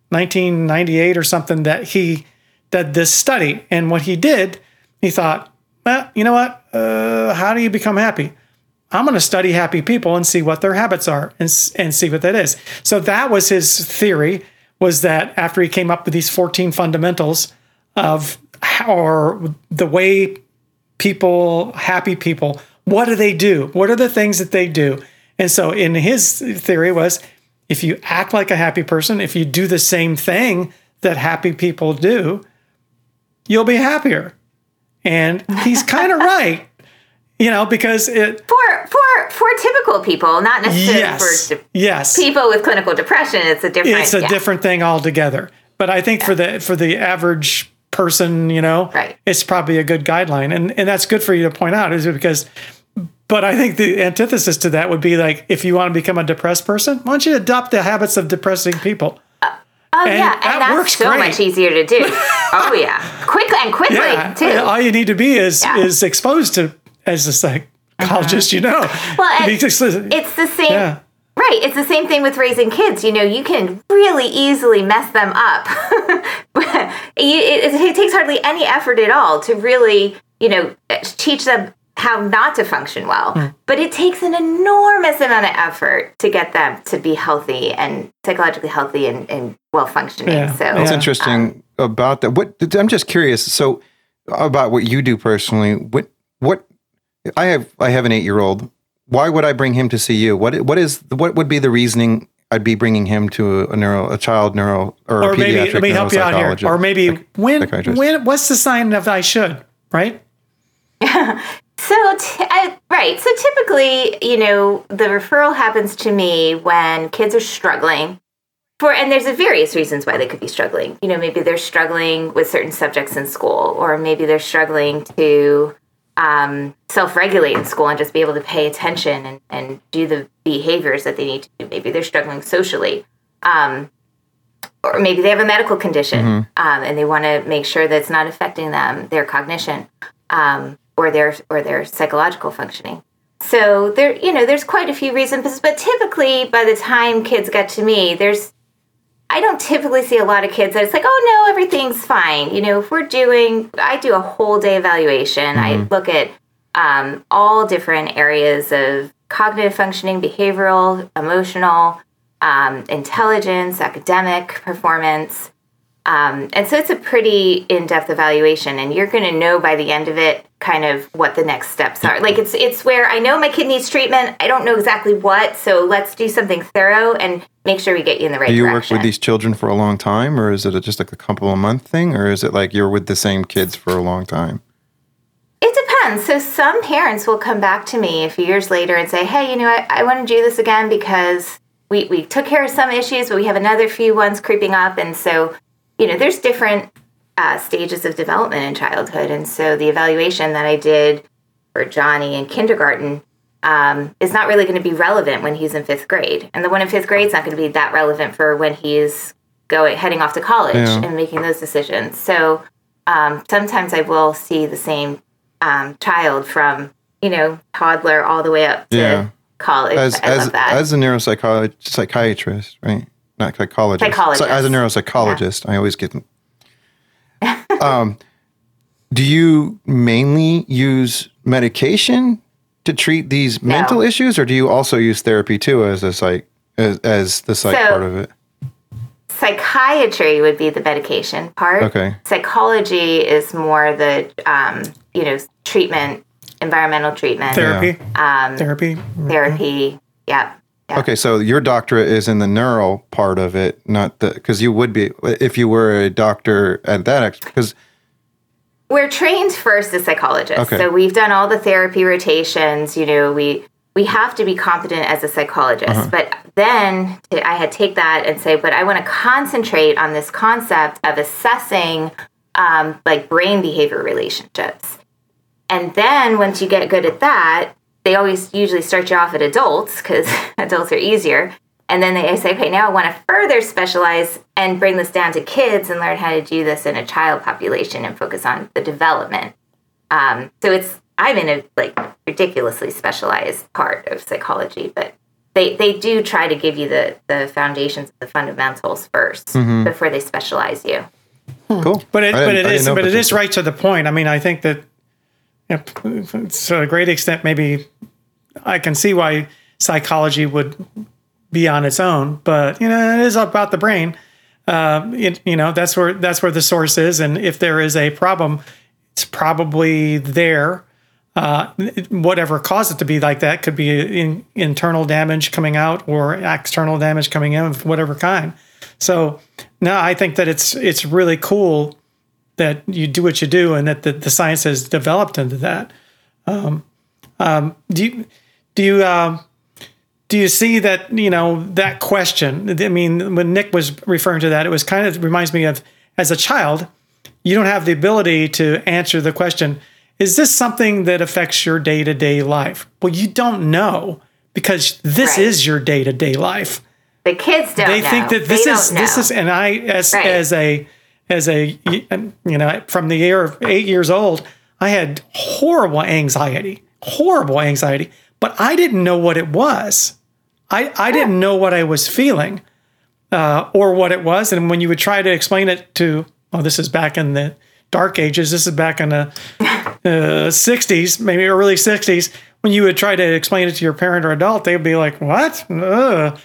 1998 or something that he did this study. And what he did, he thought, well, you know what? Uh, how do you become happy? I'm going to study happy people and see what their habits are and, and see what that is. So that was his theory was that after he came up with these 14 fundamentals of how, or the way people, happy people, what do they do? What are the things that they do? And so in his theory was if you act like a happy person, if you do the same thing that happy people do, you'll be happier. And he's kind of (laughs) right. You know, because it for for for typical people, not necessarily yes. for de- yes. people with clinical depression. It's a different. it's a yeah. different thing altogether. But I think for the for the average person, you know, Right. it's probably a good guideline, and and that's good for you to point out, is it because. But I think the antithesis to that would be like if you want to become a depressed person, why don't you adopt the habits of depressing people? Uh, oh and yeah, that that's works so great. much easier to do. (laughs) oh yeah, quickly and quickly Yeah, too. all you need to be is Yeah. Is exposed to as a psychologist, you know. Well, and Because- it's the same. yeah. Right, it's the same thing with raising kids. You know, you can really easily mess them up. (laughs) But you- it, it takes hardly any effort at all to really, you know, teach them how not to function well. Hmm. But it takes an enormous amount of effort to get them to be healthy and psychologically healthy and, and well functioning. Yeah, So It's Yeah. interesting about that. What I'm just curious. So about what you do personally. What what I have I have an eight year old. Why would I bring him to see you? What what is what would be the reasoning I'd be bringing him to a neuro a child neuro or, or a maybe pediatric let me help you out here. Or maybe when when what's the sign of I should, right? (laughs) So, t- I, right. So typically, you know, the referral happens to me when kids are struggling for, and there's a various reasons why they could be struggling. You know, maybe they're struggling with certain subjects in school, or maybe they're struggling to um, self regulate in school and just be able to pay attention and, and do the behaviors that they need to do. Maybe they're struggling socially. Um, or maybe they have a medical condition um, and they want to make sure that it's not affecting them, their cognition um, or their or their psychological functioning. So there, you know, there's quite a few reasons, but typically by the time kids get to me, there's I don't typically see a lot of kids that it's like, oh no, everything's fine. You know, if we're doing, I do a whole day evaluation. I look at um, all different areas of cognitive functioning, behavioral, emotional, um, intelligence, academic performance. Um, and so it's a pretty in-depth evaluation, and you're going to know by the end of it kind of what the next steps are. Like it's it's where I know my kid needs treatment. I don't know exactly what, so let's do something thorough and make sure we get you in the right Do you direction. work with these children for a long time, or is it just like a couple of month thing, or is it like you're with the same kids for a long time? It depends. So some parents will come back to me a few years later and say, "Hey, you know, I, I want to do this again because we we took care of some issues, but we have another few ones creeping up, and so you know, there's different uh, stages of development in childhood, and so the evaluation that I did for Johnny in kindergarten." Um, is not really going to be relevant when he's in fifth grade, and the one in fifth grade is not going to be that relevant for when he's going heading off to college Yeah. and making those decisions. So um, sometimes I will see the same um, child from you know toddler all the way up to Yeah. college. As as as a neuropsychologist, psychiatrist, right? Not psychologist. Psychologist. So as a neuropsychologist, I always get. um, do you mainly use medication to treat these mental issues, or do you also use therapy too as a psych as, as the psych So- part of it? Psychiatry would be the medication part. Okay. Psychology is more the um, you know treatment, environmental treatment, Therapy, um, therapy. therapy. Yep. Yeah. Okay, so your doctorate is in the neural part of it, not the because you would be if you were a doctor at that because we're trained first as psychologists Okay. so we've done all the therapy rotations you know we we have to be competent as a psychologist Uh-huh. but then to, i had take that and say but i want to concentrate on this concept of assessing um, like brain behavior relationships. And then once you get good at that, they always usually start you off at adults because (laughs) adults are easier. And then they say, okay, now I want to further specialize and bring this down to kids and learn how to do this in a child population and focus on the development. Um, so it's I'm in a like ridiculously specialized part of psychology, but they they do try to give you the the foundations, the fundamentals 1st before they specialize you. Cool. But it, but didn't- it I didn't is, know but about it this. is right to the point. I mean, I think that to a great extent, maybe I can see why psychology would be on its own. But you know, it is about the brain. Uh, it, you know, that's where that's where the source is, and if there is a problem, it's probably there. Uh, whatever caused it to be like that could be in, internal damage coming out or external damage coming in of whatever kind. So no, I think that it's it's really cool that you do what you do and that the, the science has developed into that. Um, um, do you do you um, do you see that you know that question? I mean, when Nick was referring to that, it was kind of reminds me of as a child, you don't have the ability to answer the question. Is this something that affects your day to day life? Well, you don't know because this Right. is your day to day life The kids don't. they know. think that this They is this is and i as Right. as a as a you know from the year of eight years old i had horrible anxiety horrible anxiety but i didn't know what it was. I i didn't know what i was feeling uh, or what it was. And when you would try to explain it to oh, this is back in the dark ages this is back in the (laughs) uh, 60s maybe early 60s when you would try to explain it to your parent or adult they'd be like what? Ugh.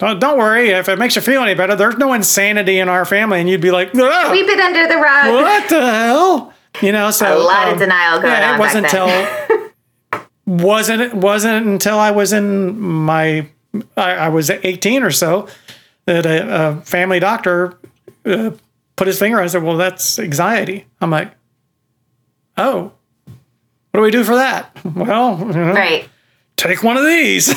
Oh, don't worry. If it makes you feel any better, there's no insanity in our family. And you'd be like, "Ugh, Sweep it under the rug. what the hell? You know, so A lot of um, denial going yeah, on it wasn't until (laughs) wasn't it wasn't until I was in my I, I was 18 or so that a, a family doctor uh, put his finger on it and said, "Well, that's anxiety." I'm like, "Oh, what do we do for that?" (laughs) Well, you know, Right. take one of these. (laughs)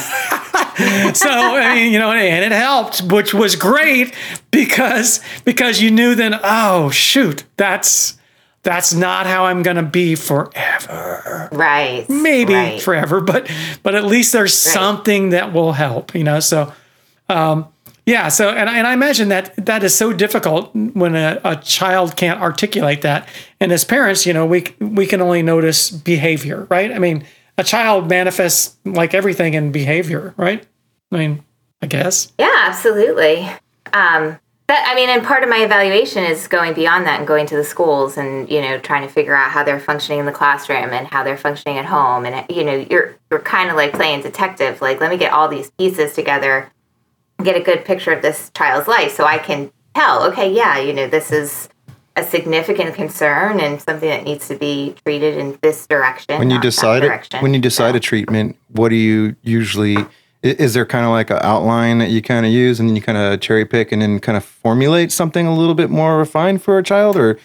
so I mean, you know, and it helped, which was great because because you knew then, oh shoot, that's that's not how I'm gonna be forever. Right. Maybe Right. forever, but but at least there's something that will help, you know. So um yeah, so and I, and I imagine that that is so difficult when a, a child can't articulate that. And as parents, you know, we we can only notice behavior, right? I mean, a child manifests like everything in behavior, right? I mean, I guess. Yeah, absolutely. Um, that I mean, and part of my evaluation is going beyond that and going to the schools and you know trying to figure out how they're functioning in the classroom and how they're functioning at home. And you know, you're you're kind of like playing detective. Like, let me get all these pieces together, get a good picture of this child's life, so I can tell. Okay, yeah, you know, this is a significant concern and something that needs to be treated in this direction. when you decide it, direction. when you decide So- a treatment, what do you usually? I- Is there kind of like an outline that you kind of use, and then you kind of cherry pick, and then kind of formulate something a little bit more refined for a child, or,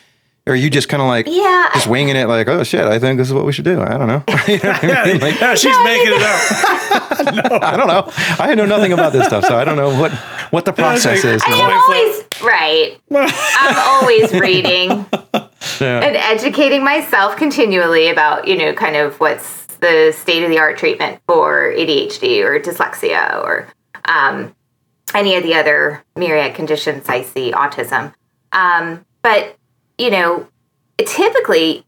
or are you just kind of like Yeah, just winging it, like oh shit, I think this is what we should do. I don't know. (laughs) You know I mean? Like, Yeah, she's making it up. no. (laughs) I don't know. I know nothing about this stuff, so I don't know what what the (laughs) process is. i'm always right. I'm always reading Yeah. and educating myself continually about, you know, kind of what's the state of the art treatment for ADHD or dyslexia or um, any of the other myriad conditions I see, autism. Um, but, you know, typically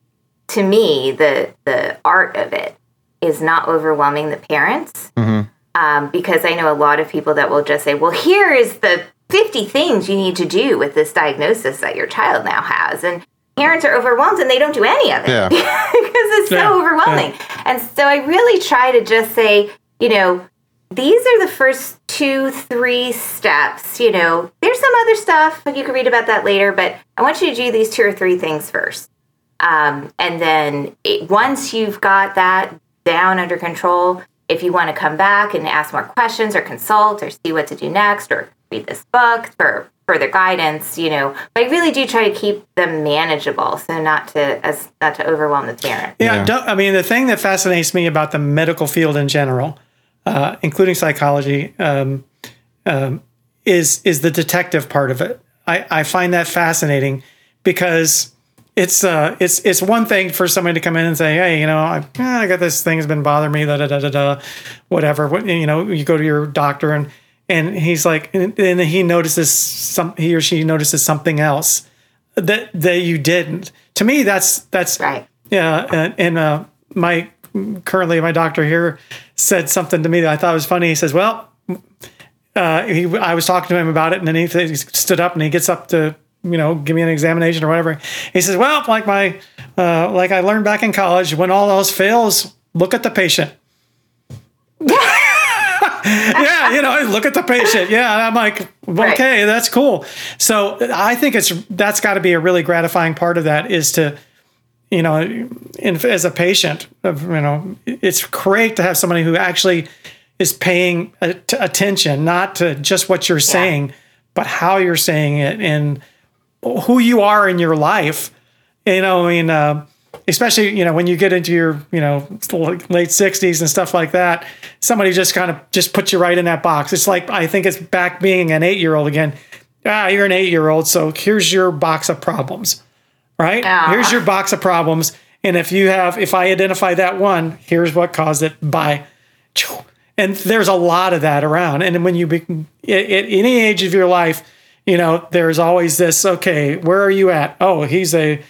to me, the, the art of it is not overwhelming the parents um, because I know a lot of people that will just say, well, here is the 50 things you need to do with this diagnosis that your child now has. And parents are overwhelmed and they don't do any of it Yeah. (laughs) because it's Yeah, so overwhelming. And so I really try to just say, you know, these are the first two, three steps. You know, there's some other stuff, you can read about that later, but I want you to do these two or three things first. Um, and then it, once you've got that down under control, if you want to come back and ask more questions or consult or see what to do next or read this book for further guidance, you know, but I really do try to keep them manageable, so not to as not to overwhelm the parent. Yeah, Yeah. don't- I mean, the thing that fascinates me about the medical field in general, uh, including psychology, um, um, is is the detective part of it. I, I find that fascinating because it's uh it's it's one thing for somebody to come in and say hey you know i, I got this thing has been bothering me da da da da da whatever what you know you go to your doctor and and he's like and, and he notices some he or she notices something else that that you didn't to me that's that's Right. yeah and, and uh my currently my doctor here said something to me that i thought was funny he says well uh, he, I was talking to him about it, and then he, he stood up and he gets up to you know give me an examination or whatever. He says, "Well, like my uh, like I learned back in college, when all else fails, look at the patient." (laughs) yeah, (laughs) you know, look at the patient. Yeah, and I'm like, okay, that's cool. So I think it's that's got to be a really gratifying part of that is to, you know, in, as a patient, of you know, it's great to have somebody who actually is paying at- attention, not to just what you're saying, but how you're saying it and who you are in your life. You know, I mean, uh, especially you know when you get into your you know late 60s and stuff like that somebody just kind of just puts you right in that box it's like i think it's back being an eight year old again ah you're an eight year old so here's your box of problems right Ah. here's your box of problems and if you have if i identify that one here's what caused it by (tsk) and there's a lot of that around and when you be at, any age of your life you know there's always this okay where are you at oh he's a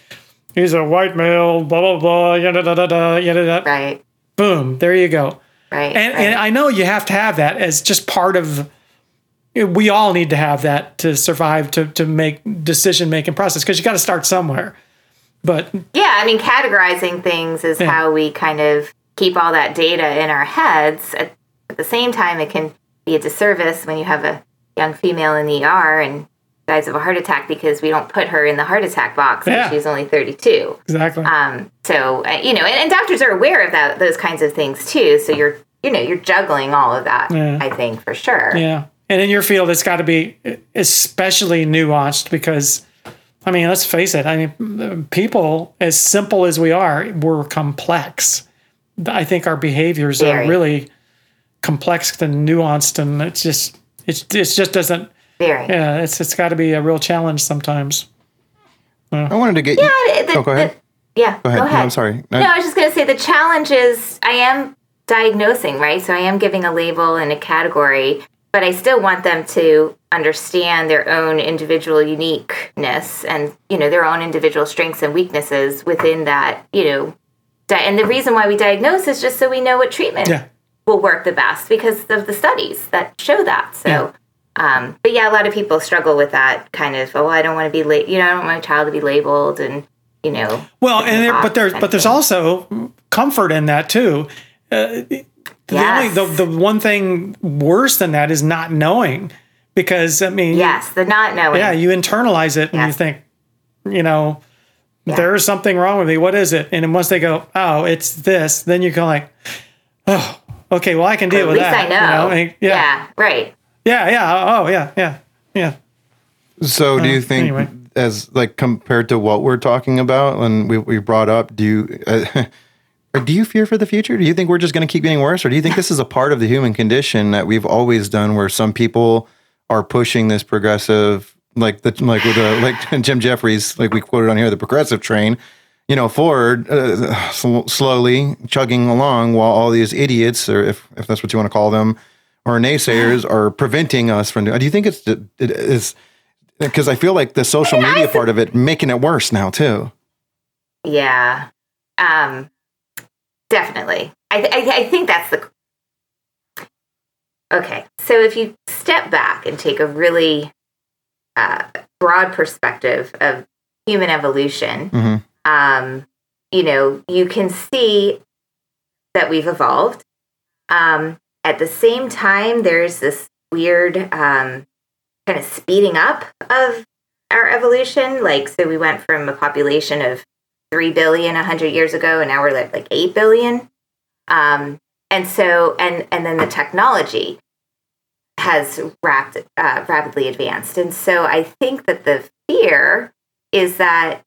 he's a white male, blah blah blah, yada da da da, yada da. Right. Boom, there you go. Right. And, right. and I know you have to have that as just part of. We all need to have that to survive to to make decision making process because you got to start somewhere. But Yeah, I mean, categorizing things is Yeah. how we kind of keep all that data in our heads. At, at the same time, it can be a disservice when you have a young female in the ER and dies of a heart attack because we don't put her in the heart attack box Yeah. and she's only 32. exactly, Um, so, uh, you know, and, and doctors are aware of that, those kinds of things too. So you're, you know, you're juggling all of that, Yeah. I think, for sure. yeah. And in your field, it's got to be especially nuanced because, I mean, let's face it. I mean, people as simple as we are, we're complex. I think our behaviors are really complex and nuanced, and it's just it's it just doesn't. Very. Yeah, it's it's got to be a real challenge sometimes. I wanted to get. Yeah, you, the- oh, go ahead. the- yeah, go ahead. No, I'm sorry. No, I was just going to say the challenge is I am diagnosing, right? So I am giving a label and a category, but I still want them to understand their own individual uniqueness and, you know, their own individual strengths and weaknesses within that, you know. Di- and the reason why we diagnose is just so we know what treatment Yeah. will work the best because of the studies that show that. So, um, but yeah, a lot of people struggle with that kind of, oh, I don't want to be late, you know, I don't want my child to be labeled and, you know. Well, and there, but there's but there's thing. also comfort in that too. Uh, the Yes. only the, the one thing worse than that is not knowing, because I mean, Yes, the not knowing. yeah, you internalize it and you think, you know, there's something wrong with me. What is it? And then once they go, oh, it's this, then you go like, oh, okay, well I can deal At with least that. I know. you and- yeah. yeah, right. Yeah, yeah. Oh, yeah, yeah, yeah. So, do you think, anyway. as like compared to what we're talking about, and we, we brought up, do you uh, (laughs) do you fear for the future? Do you think we're just going to keep getting worse, or do you think this is a part of the human condition that we've always done, where some people are pushing this progressive, like the like with the like (laughs) Jim Jeffries, like we quoted on here, the progressive train, you know, forward uh, sl- slowly chugging along, while all these idiots, or if if that's what you want to call them, or naysayers, are preventing us from. doing. Do you think it's it is? because I feel like the social media part of it making it worse now too. Yeah. Um, definitely. I, th- I, I think that's the. Okay. So if you step back and take a really uh, broad perspective of human evolution, Mhm. um, you know, you can see that we've evolved. Um, at the same time, there's this weird um, kind of speeding up of our evolution. Like, so we went from a population of 3 billion 100 years ago, and now we're like, like 8 billion. Um, and so, and, and then the technology has uh, rapidly advanced. And so I think that the fear is that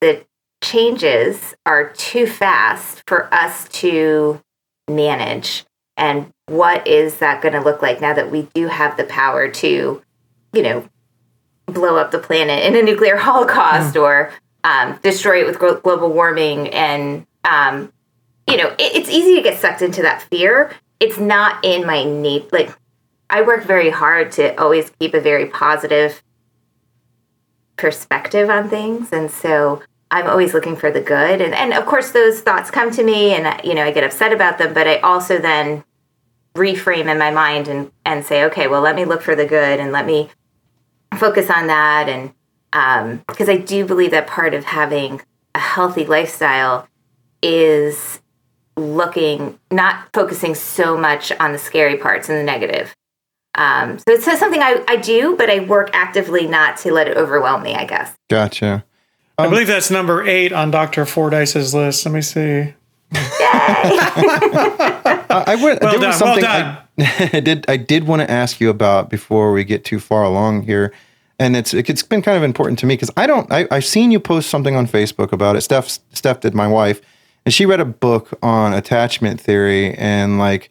the changes are too fast for us to manage. And what is that going to look like now that we do have the power to, you know, blow up the planet in a nuclear (laughs) holocaust or um, destroy it with global warming? And um, you know it, it's easy to get sucked into that fear. It's not in my need like i work very hard to always keep a very positive perspective on things. And so i'm always looking for the good and, and of course those thoughts come to me and you know i get upset about them but i also then reframe in my mind and, and say okay well let me look for the good and let me focus on that and because um, i do believe that part of having a healthy lifestyle is looking not focusing so much on the scary parts and the negative um, so it's something I, I do, but I work actively not to let it overwhelm me, I guess. Gotcha. I believe that's number eight on Dr. Fordyce's list. Let me see. I, I would, Well there done, was well something done. I, (laughs) I did I did want to ask you about before we get too far along here, and it's it's been kind of important to me because I don't I, I've seen you post something on Facebook about it. Steph Steph did my wife, and she read a book on attachment theory, and like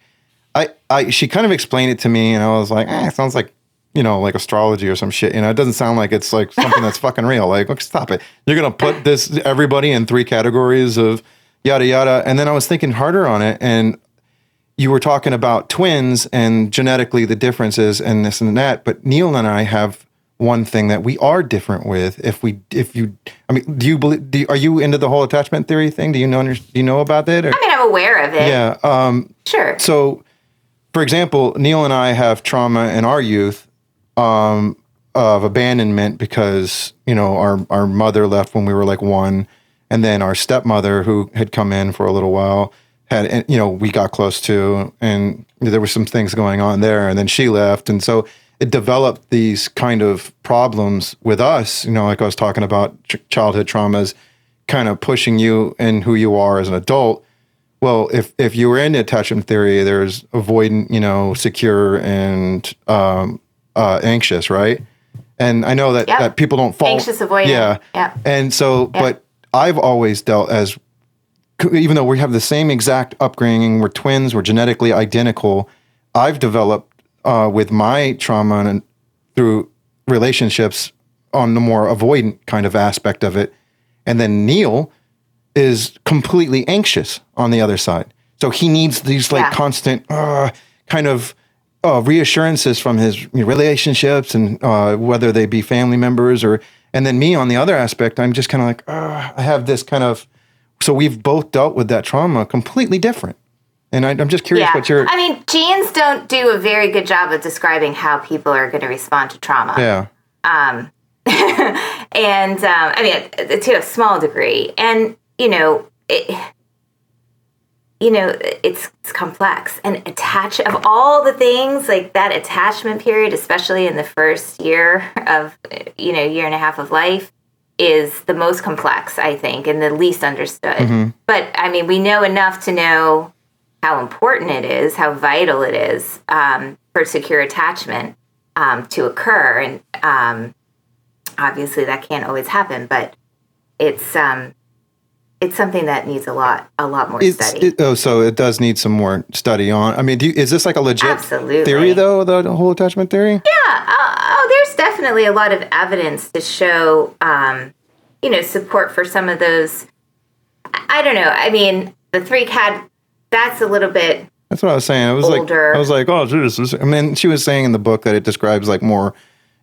I I she kind of explained it to me, and I was like, eh, it sounds like you know, like astrology or some shit. You know, it doesn't sound like it's like something that's fucking real. Like, look, stop it. You're gonna put this everybody in three categories of yada yada. And then I was thinking harder on it, and you were talking about twins and genetically the differences and this and that. But Neil and I have one thing that we are different with. If we, if you, I mean, do you believe? Do you, are you into the whole attachment theory thing? Do you know? Do you know about that? Or, I mean, I'm aware of it. yeah. Um, Sure. so, for example, Neil and I have trauma in our youth um, of abandonment because you know our our mother left when we were like one, and then our stepmother who had come in for a little while had and, you know we got close to, and there were some things going on there, and then she left, and so it developed these kind of problems with us. You know, like I was talking about ch- childhood traumas, kind of pushing you in who you are as an adult. Well, if if you were into attachment theory, there's avoidant, you know, secure and um, uh, anxious, right? And I know that, Yep. that people don't fall Anxious, avoidant. Yeah, Yep. And so, but I've always dealt as, even though we have the same exact upbringing, we're twins, we're genetically identical. I've developed uh, with my trauma and through relationships on the more avoidant kind of aspect of it, and then Neil is completely anxious on the other side. So he needs these like Yeah. constant uh, kind of uh, reassurances from his relationships and uh, whether they be family members or, and then me on the other aspect, I'm just kind of like, uh, I have this kind of, so we've both dealt with that trauma completely different. And I, I'm just curious Yeah. what your, I mean, genes don't do a very good job of describing how people are going to respond to trauma. yeah, Um, (laughs) and um, I mean, to a small degree. And, you know, it, you know, it's, it's complex and attach of all the things like that attachment period, especially in the first year of, you know, year and a half of life is the most complex, I think, and the least understood. But I mean, we know enough to know how important it is, how vital it is um, for secure attachment um, to occur. And um, obviously, that can't always happen, but it's um, it's something that needs a lot a lot more it's, study. it, oh, so it does need some more study on. I mean, do you, is this like a legit Absolutely. theory though, the whole attachment theory? Yeah. Oh, oh, there's definitely a lot of evidence to show, um, you know, support for some of those. I don't know. I mean, the three cat. That's a little bit. That's what I was saying. I was Older. like, I was like, oh, is. I mean, she was saying in the book that it describes like more,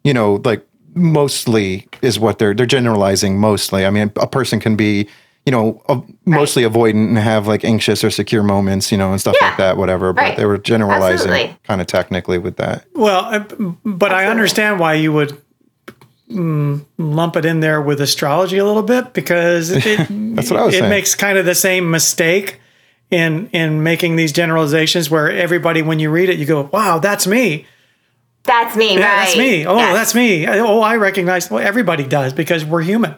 you know, like mostly is what they're they're generalizing mostly. I mean, a person can be, you know, a, mostly avoidant and have like anxious or secure moments, you know, and stuff Yeah. like that, whatever. But Right. they were generalizing Absolutely. kind of technically with that. Well, uh, but I understand why you would mm, lump it in there with astrology a little bit because (laughs) it, That's what I was it saying. makes kind of the same mistake in in making these generalizations where everybody when you read it you go, "Wow, that's me." That's me, Yeah, right? that's me. Oh, Yes. that's me. Oh, I recognize. Well, everybody does because we're human.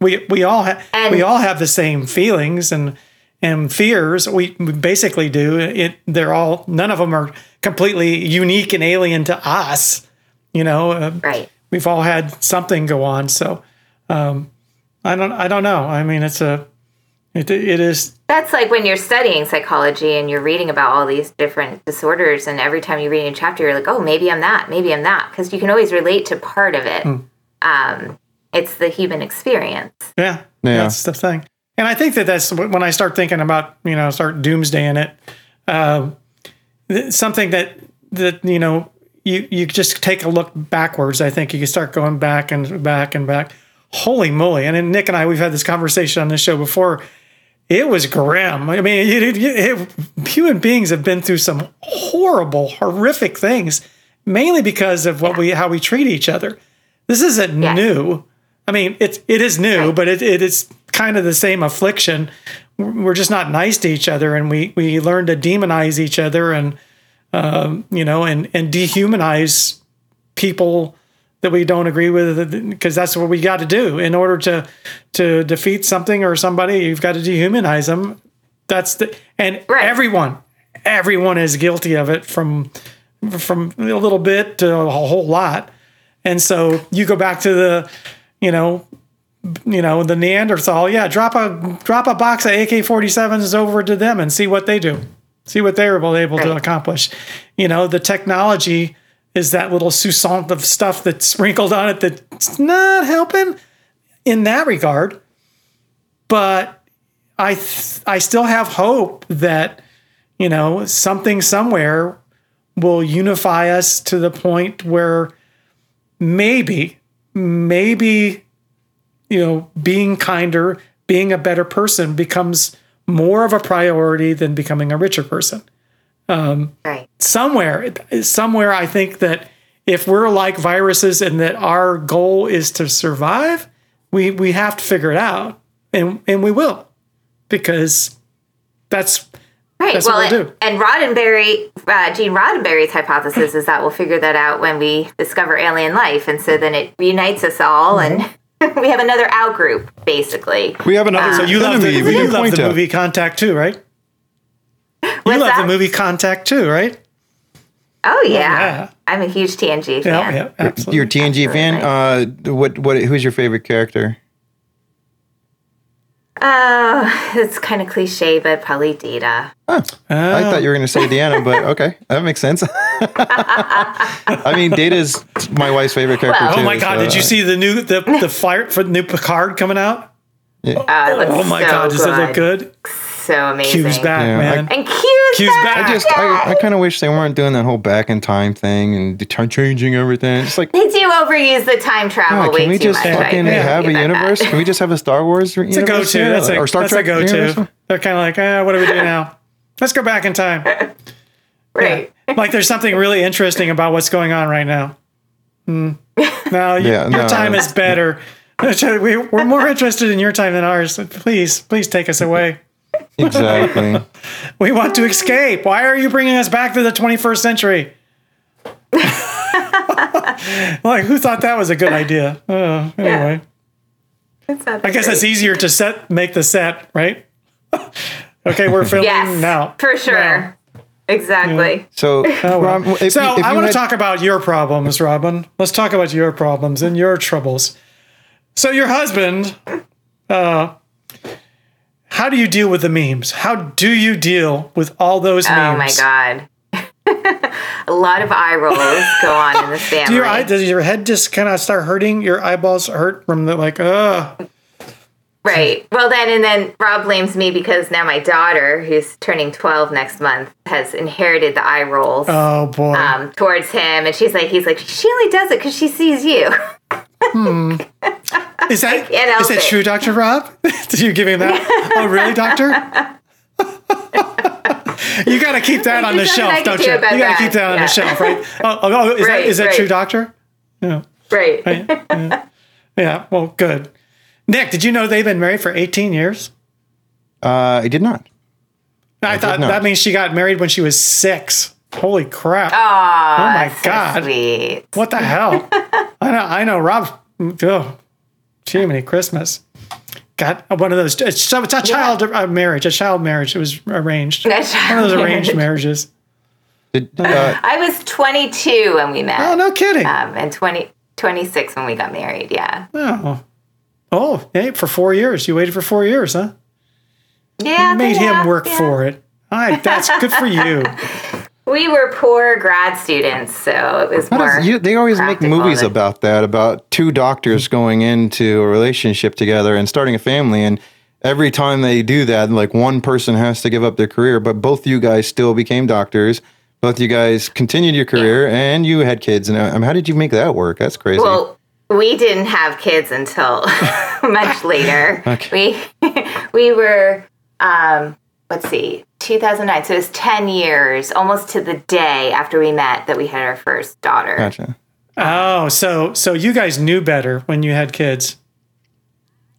We we all have And- we all have the same feelings and and fears. We, we basically do. It they're all none of them are completely unique and alien to us. You know, uh, right. we've all had something go on. So um, I don't I don't know. I mean, it's a it, it is That's like when you're studying psychology and you're reading about all these different disorders, and every time you read a chapter, you're like, oh, maybe I'm that, maybe I'm that, because you can always relate to part of it. Hmm. Um, It's the human experience. Yeah, Yeah. that's the thing. And I think that that's when I start thinking about you know start doomsday in it. Um, th- something that that you know you you just take a look backwards. I think you can start going back and back and back. Holy moly! And then Nick and I we've had this conversation on this show before. It was grim. I mean, it, it, it, human beings have been through some horrible, horrific things, mainly because of what we how we treat each other. This isn't Yes. new. I mean, it's it is new, Right. but it, it is kind of the same affliction. We're just not nice to each other, and we we learn to demonize each other, and um, you know, and and dehumanize people that we don't agree with, because that's what we got to do in order to to defeat something or somebody. You've got to dehumanize them. That's the and Right. everyone, everyone is guilty of it from from a little bit to a whole lot. And so you go back to the, you know, you know, the Neanderthal. Yeah, drop a drop a box of AK-47s over to them and see what they do. See what they were able to Right. accomplish. You know, the technology is that little sousant of stuff that's sprinkled on it that's not helping in that regard. But I th- I still have hope that you know something somewhere will unify us to the point where maybe maybe you know being kinder being a better person becomes more of a priority than becoming a richer person um, Right. somewhere somewhere i think that if we're like viruses and that our goal is to survive we we have to figure it out and and we will because that's Right. That's well, what we'll and, do. and Roddenberry, uh, Gene Roddenberry's hypothesis is that we'll figure that out when we discover alien life, and so then it unites us all, and (laughs) we have another out group, basically. We have another so you love enemy the, you love the movie contact too right you What's love that? the movie contact too right Oh yeah. yeah. I'm a huge TNG yeah fan. yeah absolutely You're a TNG fan. Uh, what what? Who's your favorite character? Oh, it's kind of cliche, but probably Data. I thought you were going to say Deanna, but (laughs) okay, that makes sense. (laughs) I mean, Data is my wife's favorite character Well- too. Oh my god! so, Did you uh, see the new the (laughs) the fire for the new Picard coming out? Oh, it looks Oh my so god! Does it look good? So amazing. Q's back, Yeah, man. And Q's, Q's back. back. I just, I, I kind of wish they weren't doing that whole back in time thing and de- changing everything. It's like, They do overuse the time travel God, way can we too just much. Fucking agree have a with you about universe? that. Can we just have a Star Wars It's a go-to. here? That's a, or Star that's Trek a go-to. universe? They're kind of like, eh, what do we do now? Let's go back in time. (laughs) Right. Like there's something really interesting about what's going on right now. Hmm. (laughs) No, you, Yeah, your no. time is better. (laughs) We- We're more interested in your time than ours. Please, please take us away. Exactly. (laughs) We want to escape. Why are you bringing us back to the 21st century? (laughs) like, who thought that was a good idea? Uh, anyway, It's not I guess great. it's easier to set, make the set, right? (laughs) okay, we're filming Yes, now. for sure. Exactly. So, Rob, if So if I want to had- talk about your problems, Robin. Let's talk about your problems and your troubles. So your husband, uh, how do you deal with the memes? How do you deal with all those memes? Oh my god. (laughs) A lot of eye rolls go on in this (laughs) family. Do your eye, does your head just kind of start hurting? Your eyeballs hurt from the like, ugh. Right. Well, then, and then Rob blames me because now my daughter, who's turning 12 next month, has inherited the eye rolls Oh boy. um, towards him. And she's like, he's like, she only does it because she sees you. (laughs) is that (laughs) can't is help that it. true, Doctor Rob? (laughs) Did you give him that? oh really, Doctor? (laughs) you got to keep that on the shelf, nothing I can don't you? You got to keep that on Yeah. the shelf, right? Oh, oh, oh, is that Right, is that right. true, Doctor? Yeah. right. Yeah. Well, good. Nick, did you know they've been married for 18 years? uh, I did not. I, thought not. that means she got married when she was six. Holy crap. Oh, my that's so God. sweet. What the hell? I know, I know, Rob. Oh, Jiminy Christmas. Got one of those. It's, so it's a child uh, marriage, a child marriage. It was arranged. One That's of those arranged marriages. Did, uh, I was 22 when we met, Oh, no kidding. um, and 20, 26 when we got married. Yeah. Oh, oh, hey, for four years. You waited for four years, huh? Yeah. Made yeah, him work yeah. for it. All right, that's good for you. (laughs) we were poor grad students, so it was How more. does- you- they always make movies than- about that, about two doctors going into a relationship together and starting a family. And every time they do that, like one person has to give up their career, but both you guys still became doctors. Both you guys continued your career and you had kids. And I mean, how did you make that work? That's crazy. Well, we didn't have kids until (laughs) much later. (laughs) We (laughs) we were um, let's see, 2009. So it was 10 years, almost to the day after we met, that we had our first daughter. gotcha. Oh, so so you guys knew better when you had kids.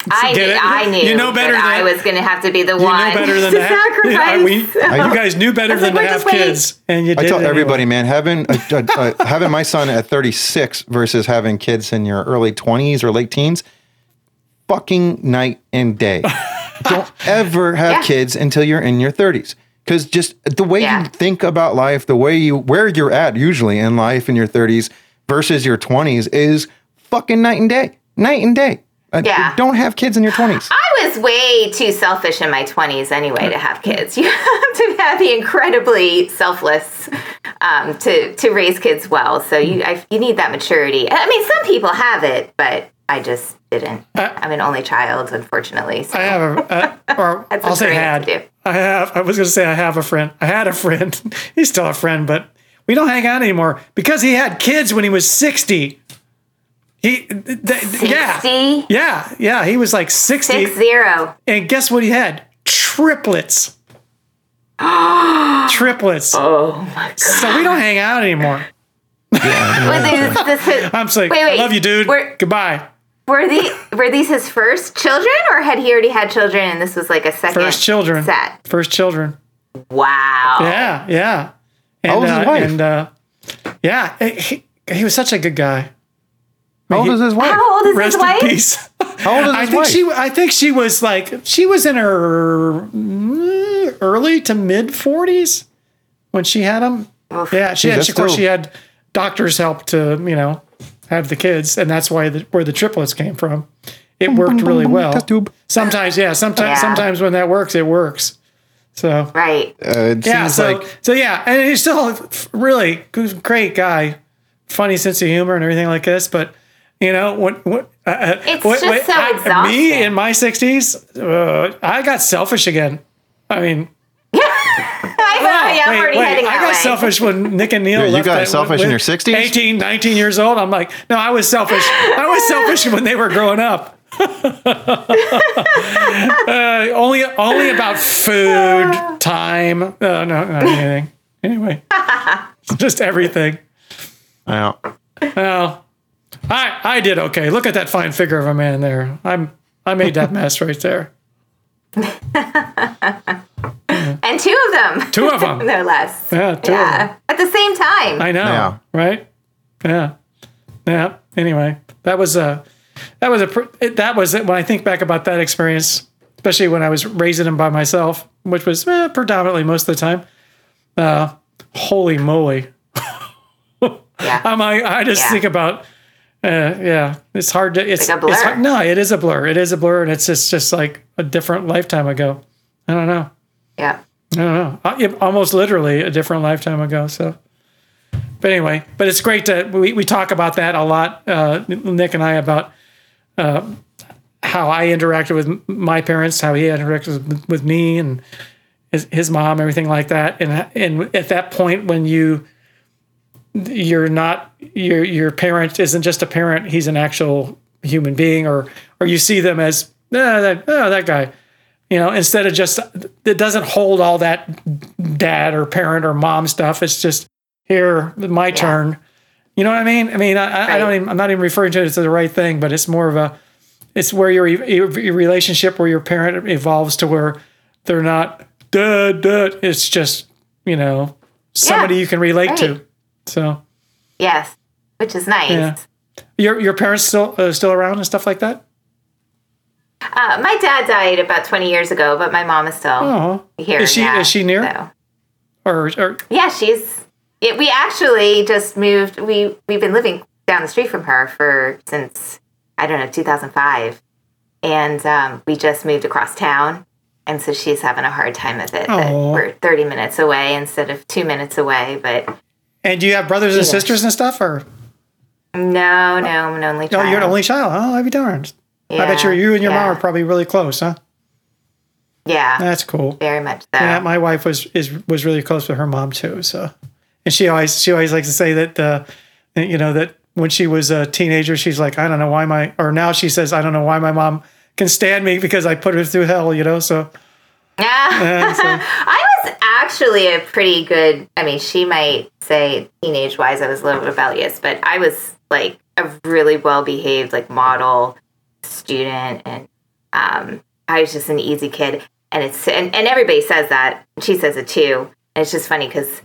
I, Get it? I knew You know better that I was going to have to be the You one know better than to to have, sacrifice. we- you guys knew better than like, to have just waiting." kids, and you did. I tell it anyway. everybody, man, having uh, uh, uh, having my son at 36 versus having kids in your early 20s or late teens, fucking night and day. (laughs) Don't (laughs) ever have Yeah. kids until you're in your 30s. Because just the way Yeah. you think about life, the way you where you're at usually in life in your 30s versus your 20s is fucking night and day, night and day. Uh, Yeah. Don't have kids in your 20s. I was way too selfish in my 20s anyway to have kids. (laughs) You have to have, be incredibly selfless um, to to raise kids well. So you I, you need that maturity. I mean, some people have it, but I just didn't. I'm an only child, unfortunately. So. I have a, uh, (laughs) or I'll say had. I have. I was going to say I have a friend. I had a friend. (laughs) He's still a friend, but we don't hang out anymore because he had kids when he was sixty. He, th- th- yeah, 60? yeah, yeah. He was like sixty. Six zero. and guess what? He had triplets. (gasps) triplets. Oh my god. So we don't hang out anymore. (laughs) Wait, this- this I'm saying, Wait, wait. I love you, dude. Were- Goodbye. Were the were these his first children, or had he already had children and this was like a second First children. set? First children. Wow. Yeah, yeah. And, How old is his uh, wife? And uh, yeah, he, he was such a good guy. How old is his wife? How old is Rest his in wife? peace. How old is (laughs) his I think wife? she. I think she was like she was in her early to mid forties when she had him. Yeah, she had. Of course, still- she had doctors help to you know have the kids, and that's why the, where the triplets came from. It worked really well. Sometimes, yeah. Sometimes, Yeah. sometimes when that works, it works. So Right. Uh, it yeah, seems so like so yeah, and he's still a really great guy, funny sense of humor and everything like this. But you know, what what uh, It's what- just what- so I- exhausting. Me in my sixties, uh, I got selfish again. I mean, I know, yeah, I'm already heading I that got way. selfish when Nick and Neil Yeah, you got that- selfish in with your 60s? 18, 19 years old. I'm like, no, I was selfish. I was selfish when they were growing up. (laughs) uh, only, only about food, (laughs) time. Uh, no, not anything. Anyway, (laughs) just everything. yeah. Well, I, I did okay. Look at that fine figure of a man there. I'm, I made that mess right there. (laughs) and two of them, Two of (laughs) them. no less. Yeah, two of them. Yeah, at the same time. I know, Yeah. right? Yeah, yeah. Anyway, that was a that was a it- that was it. when I think back about that experience, especially when I was raising them by myself, which was eh, predominantly most of the time. Uh, holy moly! (laughs) yeah. I'm I, I just Yeah. think about. Uh, yeah, it's hard to. It's, like a blur. it's hard, no, it is a blur. It is a blur, and it's just just like a different lifetime ago. I don't know. yeah. I don't know. Uh, yeah, Almost literally a different lifetime ago. So, but anyway, but it's great to we, we talk about that a lot. Uh, Nick and I about uh, how I interacted with my parents, how he interacted with, with me and his, his mom, everything like that. And and at that point when you you're not your your parent isn't just a parent; he's an actual human being, or or you see them as ah, that oh, that guy you know, instead of just it doesn't hold all that dad or parent or mom stuff. It's just here, my turn. You know what I mean? I mean, I, I- I don't. Even, I'm not even referring to it as the right thing, but it's more of a. It's where your, your your relationship where your parent evolves to where they're not duh duh. It's just you know somebody you can relate to. So Yes. Which is nice. Yeah. your your parents still uh, still around and stuff like that. Uh, my dad died about 20 years ago, but my mom is still Oh, here. is she yeah, is she near so. or or Yeah, she's. It, we actually just moved. We we've been living down the street from her for since I don't know 2005, and um, we just moved across town, and so she's having a hard time of it. That we're 30 minutes away instead of two minutes away. But And do you have brothers and sisters and stuff, or no, no, I'm an only child. oh, you're an only child? Oh, I'd be darned. I bet Yeah, you you and your mom are probably really close, huh? Yeah, That's cool. very much so. Yeah, my wife was is was really close with her mom too. So, and she always she always likes to say that uh, you know that when she was a teenager, she's like, I don't know why my or now she says I don't know why my mom can stand me because I put her through hell. You know, so Yeah. (laughs) yeah, so I was actually a pretty good. I mean, she might say teenage wise, I was a little rebellious, but I was like a really well behaved, like model student, and um, I was just an easy kid. And it's and, and everybody says that. She says it too. And it's just funny because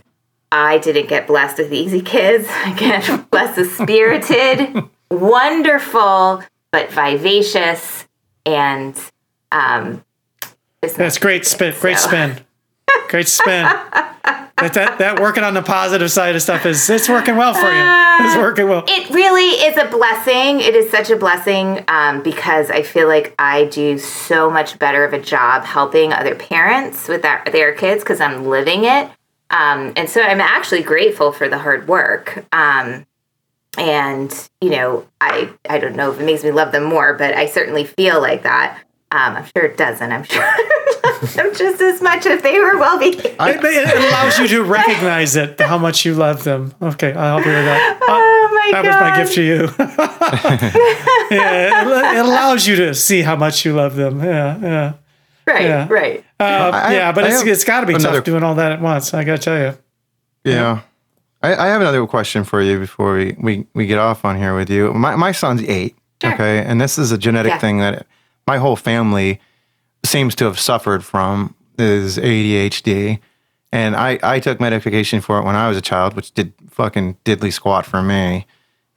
I didn't get blessed with easy kids. (laughs) I get blessed with spirited, (laughs) wonderful, but vivacious, and um, that's great spin, great So- spin, great spin. That, that that working on the positive side of stuff is it's working well for you. It's working well. It really is a blessing. It is such a blessing um, because I feel like I do so much better of a job helping other parents with that, their kids because I'm living it. Um, and so I'm actually grateful for the hard work. Um, and you know, I I don't know if it makes me love them more, but I certainly feel like that. Um, I'm sure it doesn't. I'm sure (laughs) them just as much if they were well behaved. It, it allows you to recognize it, how much you love them. Okay, I'll help you with that. Oh my That god! was my gift to you. (laughs) yeah, it, it allows you to see how much you love them. Yeah, yeah. Right, yeah. right. Uh, I- yeah, but I it's, it's got to be another- tough doing all that at once. I got to tell you. Yeah. I, I have another question for you before we, we, we get off on here with you. My, my son's eight. Sure. Okay. And this is a genetic Yeah. thing that my whole family seems to have suffered from is ADHD. And I, I took medication for it when I was a child, which did fucking diddly squat for me.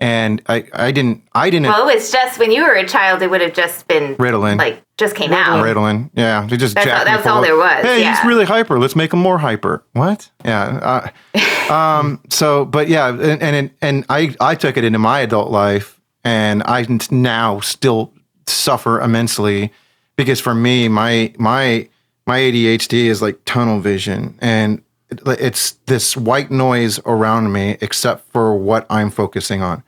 And I, I didn't I didn't Well, it's just when you were a child, it would have just been Ritalin. like just came out. Ritalin. Yeah, they just That's all- jacked me that's all there was, Hey, yeah. he's really hyper. Let's make him more hyper. What? Yeah. Uh, (laughs) um. So, but yeah, and and and I I took it into my adult life, and I now still suffer immensely because for me, my my my ADHD is like tunnel vision, and it's this white noise around me, except for what I'm focusing on.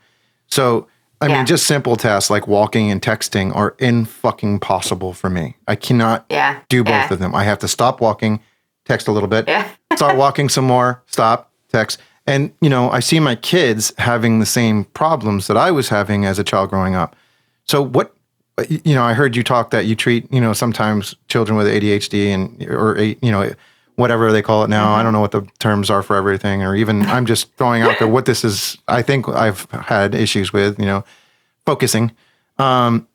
So, I Yeah. mean, just simple tasks like walking and texting are in fucking possible for me. I cannot Yeah. do both yeah. of them. I have to stop walking, text a little bit, Yeah. (laughs) start walking some more, stop, text. And, you know, I see my kids having the same problems that I was having as a child growing up. So, what, you know, I heard you talk that you treat, you know, sometimes children with ADHD and, or, you know, whatever they call it now. Mm-hmm. I don't know what the terms are for everything, or even (laughs) I'm just throwing out there what this is. I think I've had issues with, you know, focusing. Um,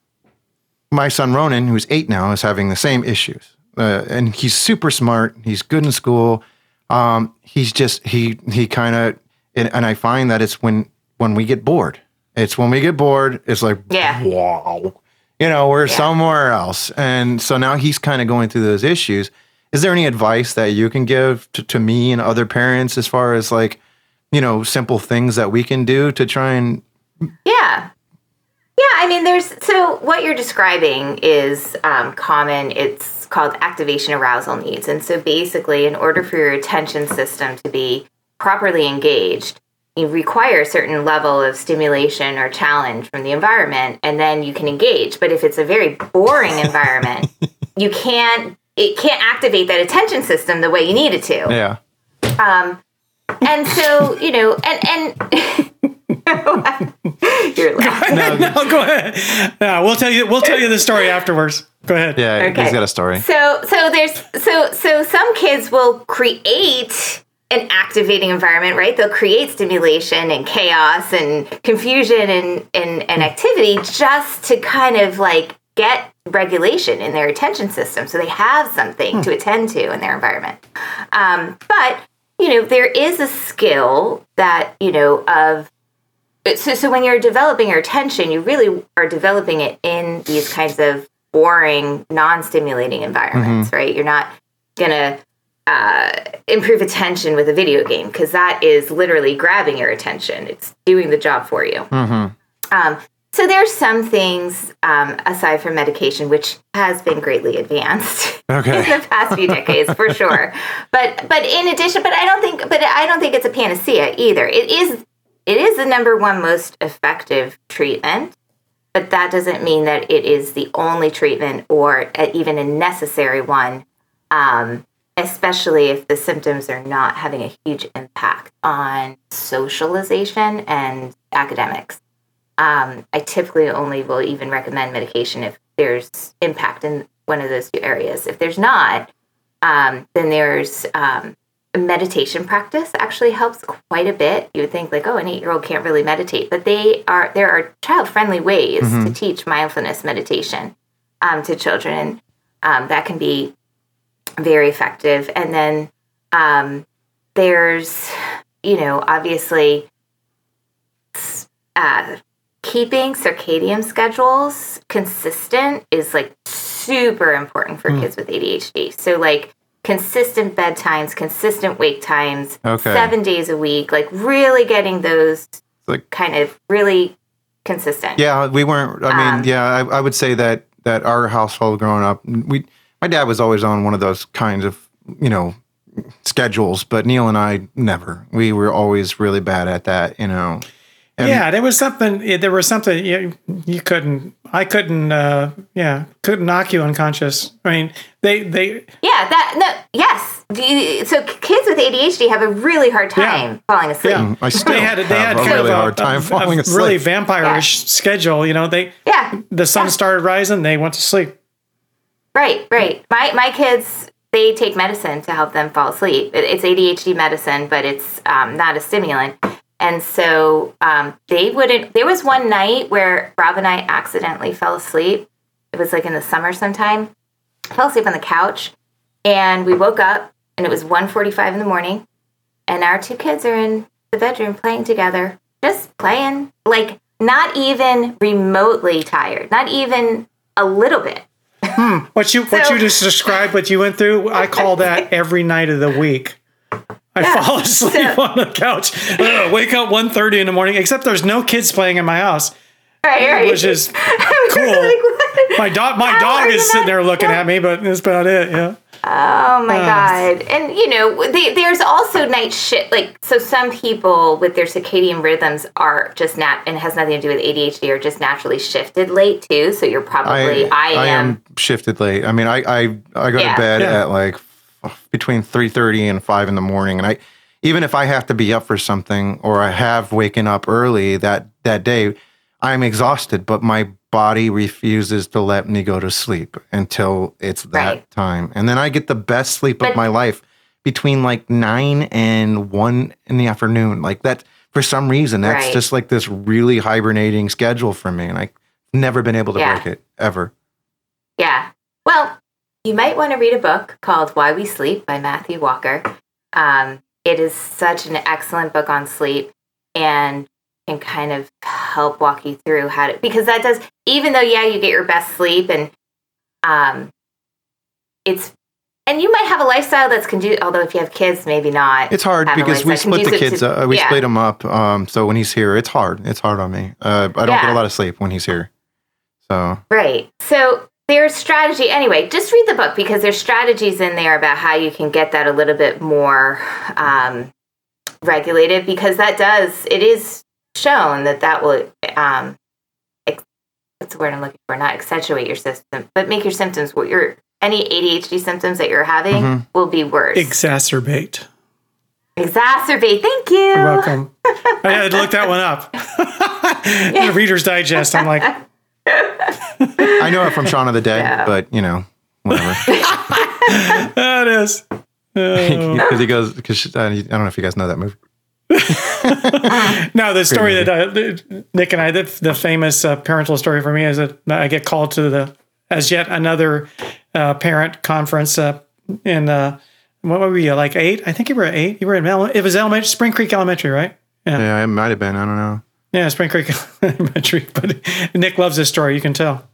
my son Ronan, who's eight now, is having the same issues, uh, and he's super smart. He's good in school. Um, he's just he he kind of, and, and I find that it's when when we get bored. It's when we get bored. It's like Yeah. wow, you know, we're somewhere else, and so now he's kind of going through those issues. Is there any advice that you can give to, to me and other parents as far as like, you know, simple things that we can do to try and Yeah. Yeah, I mean, there's so what you're describing is um, common. It's called activation arousal needs. And so basically, in order for your attention system to be properly engaged, you require a certain level of stimulation or challenge from the environment, and then you can engage. But if it's a very boring environment, (laughs) you can't. It can't activate that attention system the way you need it to. yeah. Um, and so you know, and and (laughs) you're (laughs) laughing. no, go ahead. No, we'll tell you. We'll tell you the story afterwards. Go ahead. Yeah, Okay. he's got a story. So so there's so so some kids will create an activating environment, right? They'll create stimulation and chaos and confusion and and, and activity just to kind of like get regulation in their attention system so they have something to attend to in their environment. Um, but you know, there is a skill that, you know, of so, so when you're developing your attention, you really are developing it in these kinds of boring, non-stimulating environments, right? You're not gonna uh, improve attention with a video game because that is literally grabbing your attention. It's doing the job for you. Um, so there's some things um, aside from medication, which has been greatly advanced (laughs) Okay. in the past few decades, for (laughs) sure. But but in addition, but I don't think, but I don't think it's a panacea either. It is it is the number one most effective treatment, but that doesn't mean that it is the only treatment or even a necessary one. Um, especially if the symptoms are not having a huge impact on socialization and academics. Um, I typically only will even recommend medication if there's impact in one of those two areas. If there's not, um, then there's um, meditation practice actually helps quite a bit. You would think like, oh, an eight-year-old can't really meditate, but they are. There are child-friendly ways to teach mindfulness meditation um, to children, um, that can be very effective. And then um, there's, you know, obviously uh, keeping circadian schedules consistent is like super important for kids with ADHD. So, like, consistent bedtimes, consistent wake times, Okay. seven days a week, like, really getting those like- kind of really consistent. Yeah, we weren't. I mean, Um, yeah, I, I would say that that our household growing up, we my dad was always on one of those kinds of you know schedules, but Neil and I never. We were always really bad at that. You know. And- yeah, there was something. There was something you, you couldn't. I couldn't. Uh, yeah, couldn't knock you unconscious. I mean, they they Yeah, that no, yes. You, so kids with ADHD have a really hard time falling asleep. Yeah. I still they had they have had a really of a, hard time a- falling a asleep. really vampire-ish schedule. You know, they Yeah, the sun Yeah. started rising, they went to sleep. Right, right. My my kids they take medicine to help them fall asleep. It, it's ADHD medicine, but it's um, not a stimulant. And so um, they wouldn't. There was one night where Rob and I accidentally fell asleep. It was like in the summer sometime. fell asleep on the couch, and we woke up, and it was 1.45 in the morning, and our two kids are in the bedroom playing together, just playing, like not even remotely tired, not even a little bit. Hmm. What you what you just described, what you went through, I call that (laughs) every night of the week. I Yeah, fall (laughs) asleep so- on the couch. Ugh, wake up 1.30 in the morning. Except there's no kids playing in my house, Right, right. which is (laughs) cool. like, my dog. My dog is sitting there looking at me, but that's about it. Yeah. Oh my Uh. god! And you know, they, there's also night shit. Like, so some people with their circadian rhythms are just nat, and has nothing to do with ADHD, are just naturally shifted late too. So you're probably, I, am. shifted late. I mean, I I, I go Yeah. to bed Yeah. at like f- between three thirty and five in the morning, and I even if I have to be up for something or I have waken up early that that day, I'm exhausted, but my body refuses to let me go to sleep until it's that Right. time, and then I get the best sleep of my life between like nine and one in the afternoon. Like that, for some reason, that's Right. just like this really hibernating schedule for me, and I've never been able to Yeah. break it ever. Yeah. Well, you might want to read a book called Why We Sleep by Matthew Walker. Um, it is such an excellent book on sleep and can kind of help walk you through how to, because that does, even though, yeah, you get your best sleep and um, it's, and you might have a lifestyle that's conducive, although if you have kids, maybe not. It's hard because we split the kids. to- Uh, we yeah. split them up. Um, so when he's here, it's hard. It's hard on me. Uh, I don't get a lot of sleep when he's here. So Right. So there's strategy. Anyway, just read the book because there's strategies in there about how you can get that a little bit more um, regulated because that does, it is shown that that will, um, ex- what's the word I'm looking for? Not accentuate your system, but make your symptoms, what your, any ADHD symptoms that you're having Mhm. will be worse. Exacerbate. Exacerbate. Thank you. You're welcome. (laughs) I had to look that one up. (laughs) The Reader's Digest. I'm like, (laughs) I know it from Shaun of the Dead, Yeah. but you know, whatever. that is. Oh. Because he goes. Because I don't know if you guys know that movie. (laughs) No, the story that uh, Nick and I, the, the famous uh, parental story for me is that I get called to the as yet another uh, parent conference uh, in uh, what were we uh, like eight? I think you were eight. You were in it was elementary Spring Creek Elementary, right? Yeah, it might have been. I don't know. Yeah, Spring Creek (laughs) Elementary. But Nick loves this story. You can tell.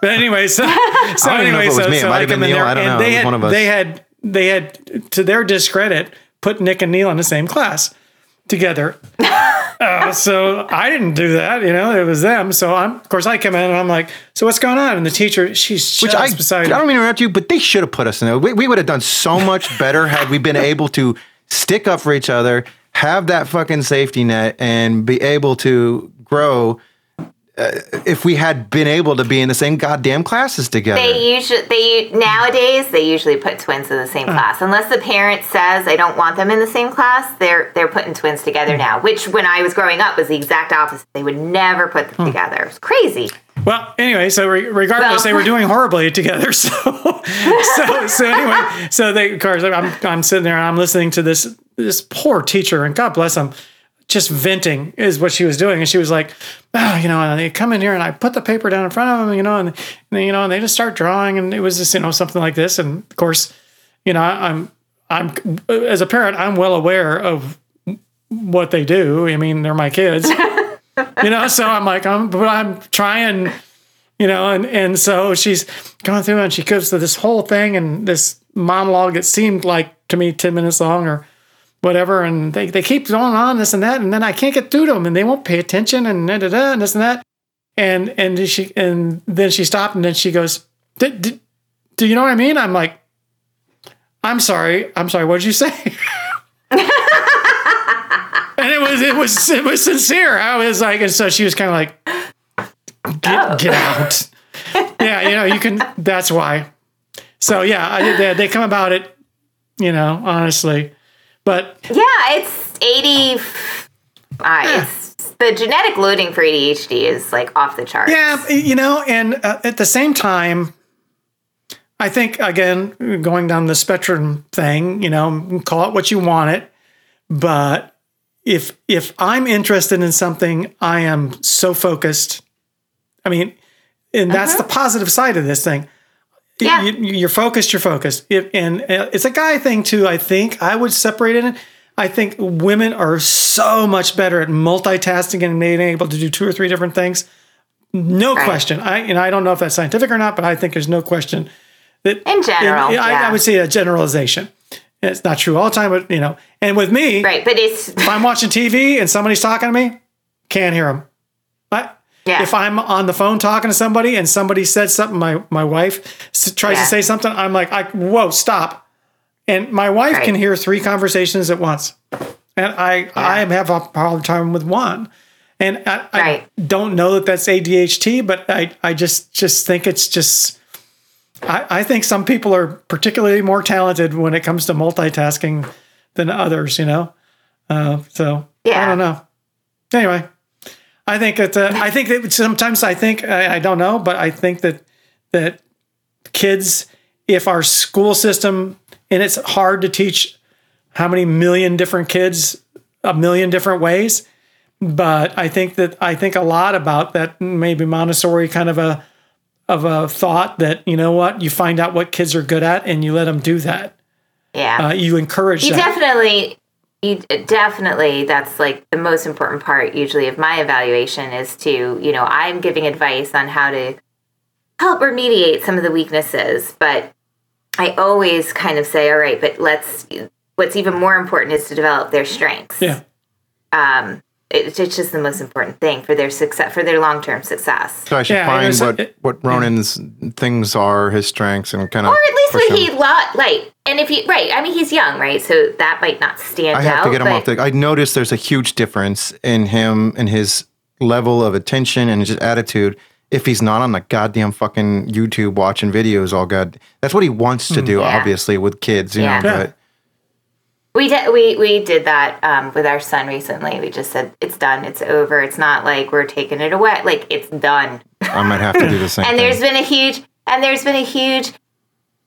But anyway, so, so (laughs) I don't know anyway, if it was so, me. It so might have been come in there, I don't and know. they had one of us. they had they had to their discredit put Nick and Neil in the same class together. (laughs) Uh, so I didn't do that, you know, it was them. So I'm, of course, I come in and I'm like, so what's going on? And the teacher, she's Which I, beside I don't mean to interrupt you, but they should have put us in there. We, we would have done so much (laughs) better had we been able to stick up for each other, have that fucking safety net, and be able to grow. Uh, if we had been able to be in the same goddamn classes together, They usually they nowadays they usually put twins in the same uh. class unless the parent says I don't want them in the same class. They're they're putting twins together mm. now, which when I was growing up was the exact opposite. They would never put them hmm. together. It's crazy. Well, anyway, so re- regardless, Well- they were doing horribly (laughs) together. So, so, so anyway, so they, of course, I'm, I'm sitting there and I'm listening to this, this poor teacher, and God bless him, just venting is what she was doing. And she was like, oh, you know, and they come in here and I put the paper down in front of them, you know, and, and you know, and they just start drawing, and it was just, you know, something like this. And of course, you know, I'm, I'm, as a parent, I'm well aware of what they do. I mean, they're my kids. (laughs) you know so i'm like i'm but i'm trying you know and and so she's going through and she goes through this whole thing and this monologue that seemed like to me 10 minutes long or whatever and they, they keep going on this and that and then i can't get through to them and they won't pay attention and da, da, da, and this and that and and she and then she stopped and then she goes do, you know what i mean i'm like i'm sorry i'm sorry what did you say (laughs) and it was it was it was sincere. I was like, and so she was kind of like, get, Oh. get out. yeah, you know, you can. That's why. So yeah, I, they, they come about it, you know, honestly, but Yeah, it's eighty. Uh, it's the genetic loading for ADHD is like off the charts. yeah, you know, and uh, at the same time. I think again, going down the spectrum thing, you know, call it what you want it, but if if I'm interested in something, I am so focused. I mean, and that's the positive side of this thing. Yeah. You, are focused. You're focused. It, and uh, it's a guy thing too. I think I would separate it. I think women are so much better at multitasking and being able to do two or three different things. No Right. question. I and I don't know if that's scientific or not, but I think there's no question that In general, I, I would say a generalization. It's not true all the time, but you know. And with me, Right, but it's if I'm watching TV and somebody's talking to me, can't hear them. Yeah. If I'm on the phone talking to somebody and somebody said something, my my wife s- tries Yeah. to say something, I'm like, I, whoa, stop. And my wife Right. can hear three conversations at once, and I I have a hard time with one. And I, Right. I don't know that that's ADHD, but I I just just think it's just. I, I think some people are particularly more talented when it comes to multitasking than others, you know. Uh, so I don't know. Anyway, I think that uh, I think that sometimes I think I, I don't know, but I think that that kids, if our school system and it's hard to teach how many million different kids a million different ways, but I think that I think a lot about that maybe Montessori kind of a of a thought that you know what you find out what kids are good at and you let them do that. yeah. Uh, you encourage you that. definitely you definitely that's like the most important part usually of my evaluation is to you know i'm giving advice on how to help remediate some of the weaknesses but i always kind of say all right but let's what's even more important is to develop their strengths yeah. um it's it's just the most important thing for their success for their long-term success so I should Yeah, find was- what it- what Ronan's things are, his strengths, and kind of. or at least what him. he lo- like and if he right i mean he's young right so that might not stand I have out to get him off the. I noticed there's a huge difference in him and his level of attention and his attitude. If he's not on the goddamn fucking YouTube watching videos all god, that's what he wants to do. Mm, yeah. Obviously, with kids, you Yeah. know. But We did we we did that um, with our son recently. We just said it's done, it's over. It's not like we're taking it away. Like it's done. I might have to do the (laughs) same. And thing. there's been a huge and there's been a huge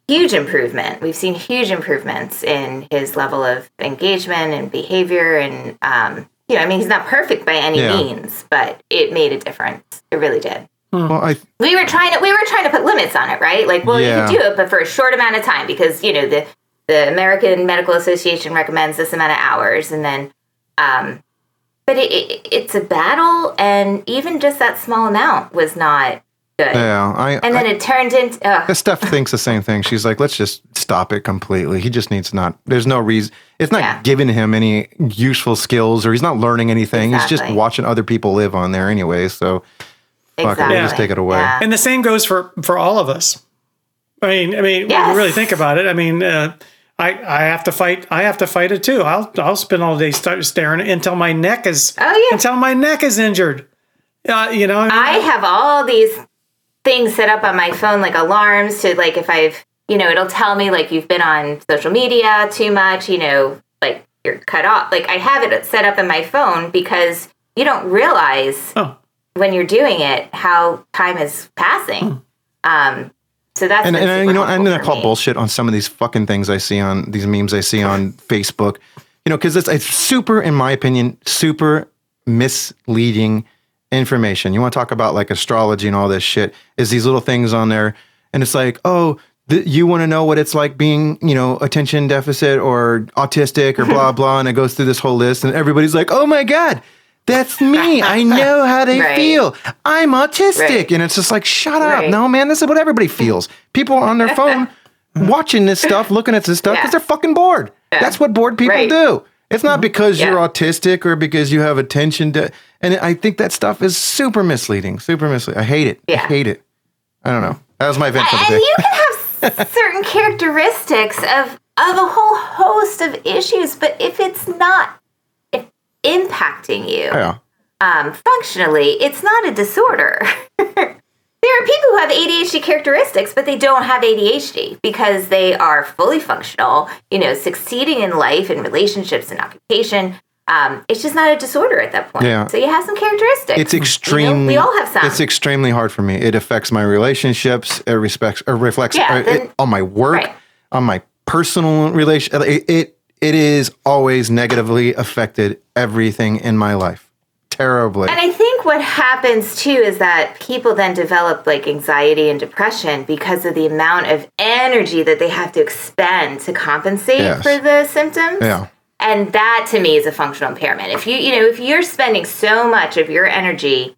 huge improvement. We've seen huge improvements in his level of engagement and behavior and um, you know, I mean he's not perfect by any Yeah. means, but it made a difference. It really did. well, I We were trying to we were trying to put limits on it, right? Like, well, Yeah. you can do it, but for a short amount of time because you know the the American Medical Association recommends this amount of hours, and then, um, but it, it, it's a battle, and even just that small amount was not good. Yeah, I. and then I, it turned into ugh, Steph thinks the same thing. She's like, let's just stop it completely. He just needs not. There's no reason. It's not Yeah. giving him any useful skills, or he's not learning anything. He's just watching other people live on there anyway. So fuck it, exactly. we'll just take it away. Yeah. And the same goes for for all of us. I mean, I mean, when Yes. you really think about it. I mean, uh, I I have to fight. I have to fight it too. I'll I'll spend all day start staring until my neck is Oh, yeah. until my neck is injured. Uh, you know, I mean, I have all these things set up on my phone, like alarms to like if I've, you know, it'll tell me like you've been on social media too much, you know, like you're cut off. Like I have it set up in my phone because you don't realize oh, when you're doing it how time is passing. Um, so that's and, and you know, and then I call me. bullshit on some of these fucking things I see on these memes I see on (laughs) Facebook. You know, because it's, it's super, in my opinion, super misleading information. You want to talk about like astrology and all this shit? Is these little things on there, and it's like, oh. th- You want to know what it's like being, you know, attention deficit or autistic or blah (laughs) blah, and it goes through this whole list, and everybody's like, "Oh my god, that's me! I know how they (laughs) Right. feel. I'm autistic," Right. and it's just like, "Shut up! Right. No, man, this is what everybody feels. People are on their phone (laughs) watching this stuff, looking at this stuff because Yeah. they're fucking bored. That's what bored people do. It's not mm-hmm. because you're autistic or because you have attention to. And I think that stuff is super misleading. Super misleading. I hate it. I hate it. I don't know. That was my vent for the and day. you can have (laughs) certain characteristics of of a whole host of issues, but if it's not impacting you yeah. um, functionally, it's not a disorder. (laughs) there are people who have ADHD characteristics, but they don't have ADHD because they are fully functional, you know, succeeding in life and relationships and occupation. Um, it's just not a disorder at that point. Yeah. So you have some characteristics. It's You know, extremely. we all have some. It's extremely hard for me. It affects my relationships. It respects or reflects Yeah, uh, it- on my work, right. on my personal relation. It, it it is always negatively affected everything in my life. Terribly. And I think what happens too is that people then develop like anxiety and depression because of the amount of energy that they have to expend to compensate Yes. for the symptoms. yeah. And that to me is a functional impairment. If you, you know, if you're spending so much of your energy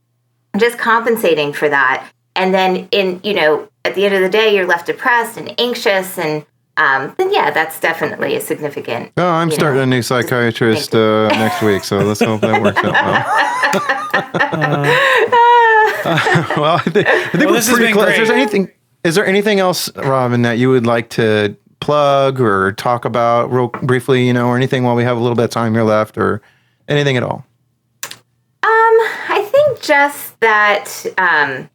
just compensating for that, and then in, you know, at the end of the day, you're left depressed and anxious, and um, then yeah, that's definitely a significant. Oh, I'm starting know, a new psychiatrist uh, next week, so let's hope that works out well. (laughs) (laughs) well, I think, I think Well, we're pretty close. great. Is there anything? Is there anything else, Robin, that you would like to plug or talk about real briefly? You know, or anything while we have a little bit of time here left, or anything at all? Um, I think just that, um,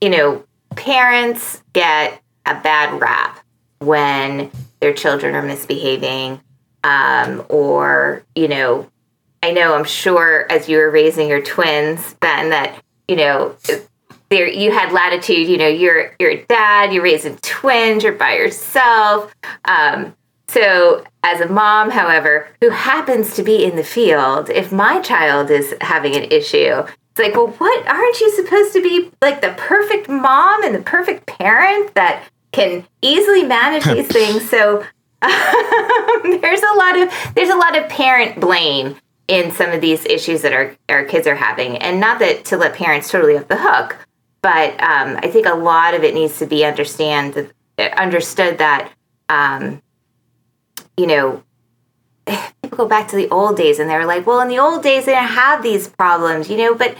you know, parents get a bad rap when their children are misbehaving, um, or, you know, I know I'm sure as you were raising your twins, Ben, that, you know, there you had latitude, you know, you're you're a dad, you're raising twins, you're by yourself. Um, so, as a mom, however, who happens to be in the field, if my child is having an issue, it's like, well, what aren't you supposed to be like the perfect mom and the perfect parent that can easily manage these (laughs) things? So, (laughs) there's a lot of there's a lot of parent blame in some of these issues that our our kids are having, and not that to let parents totally off the hook, but um, I think a lot of it needs to be understand understood that um, you know (sighs) people go back to the old days and they're like, well, in the old days they didn't have these problems, you know, but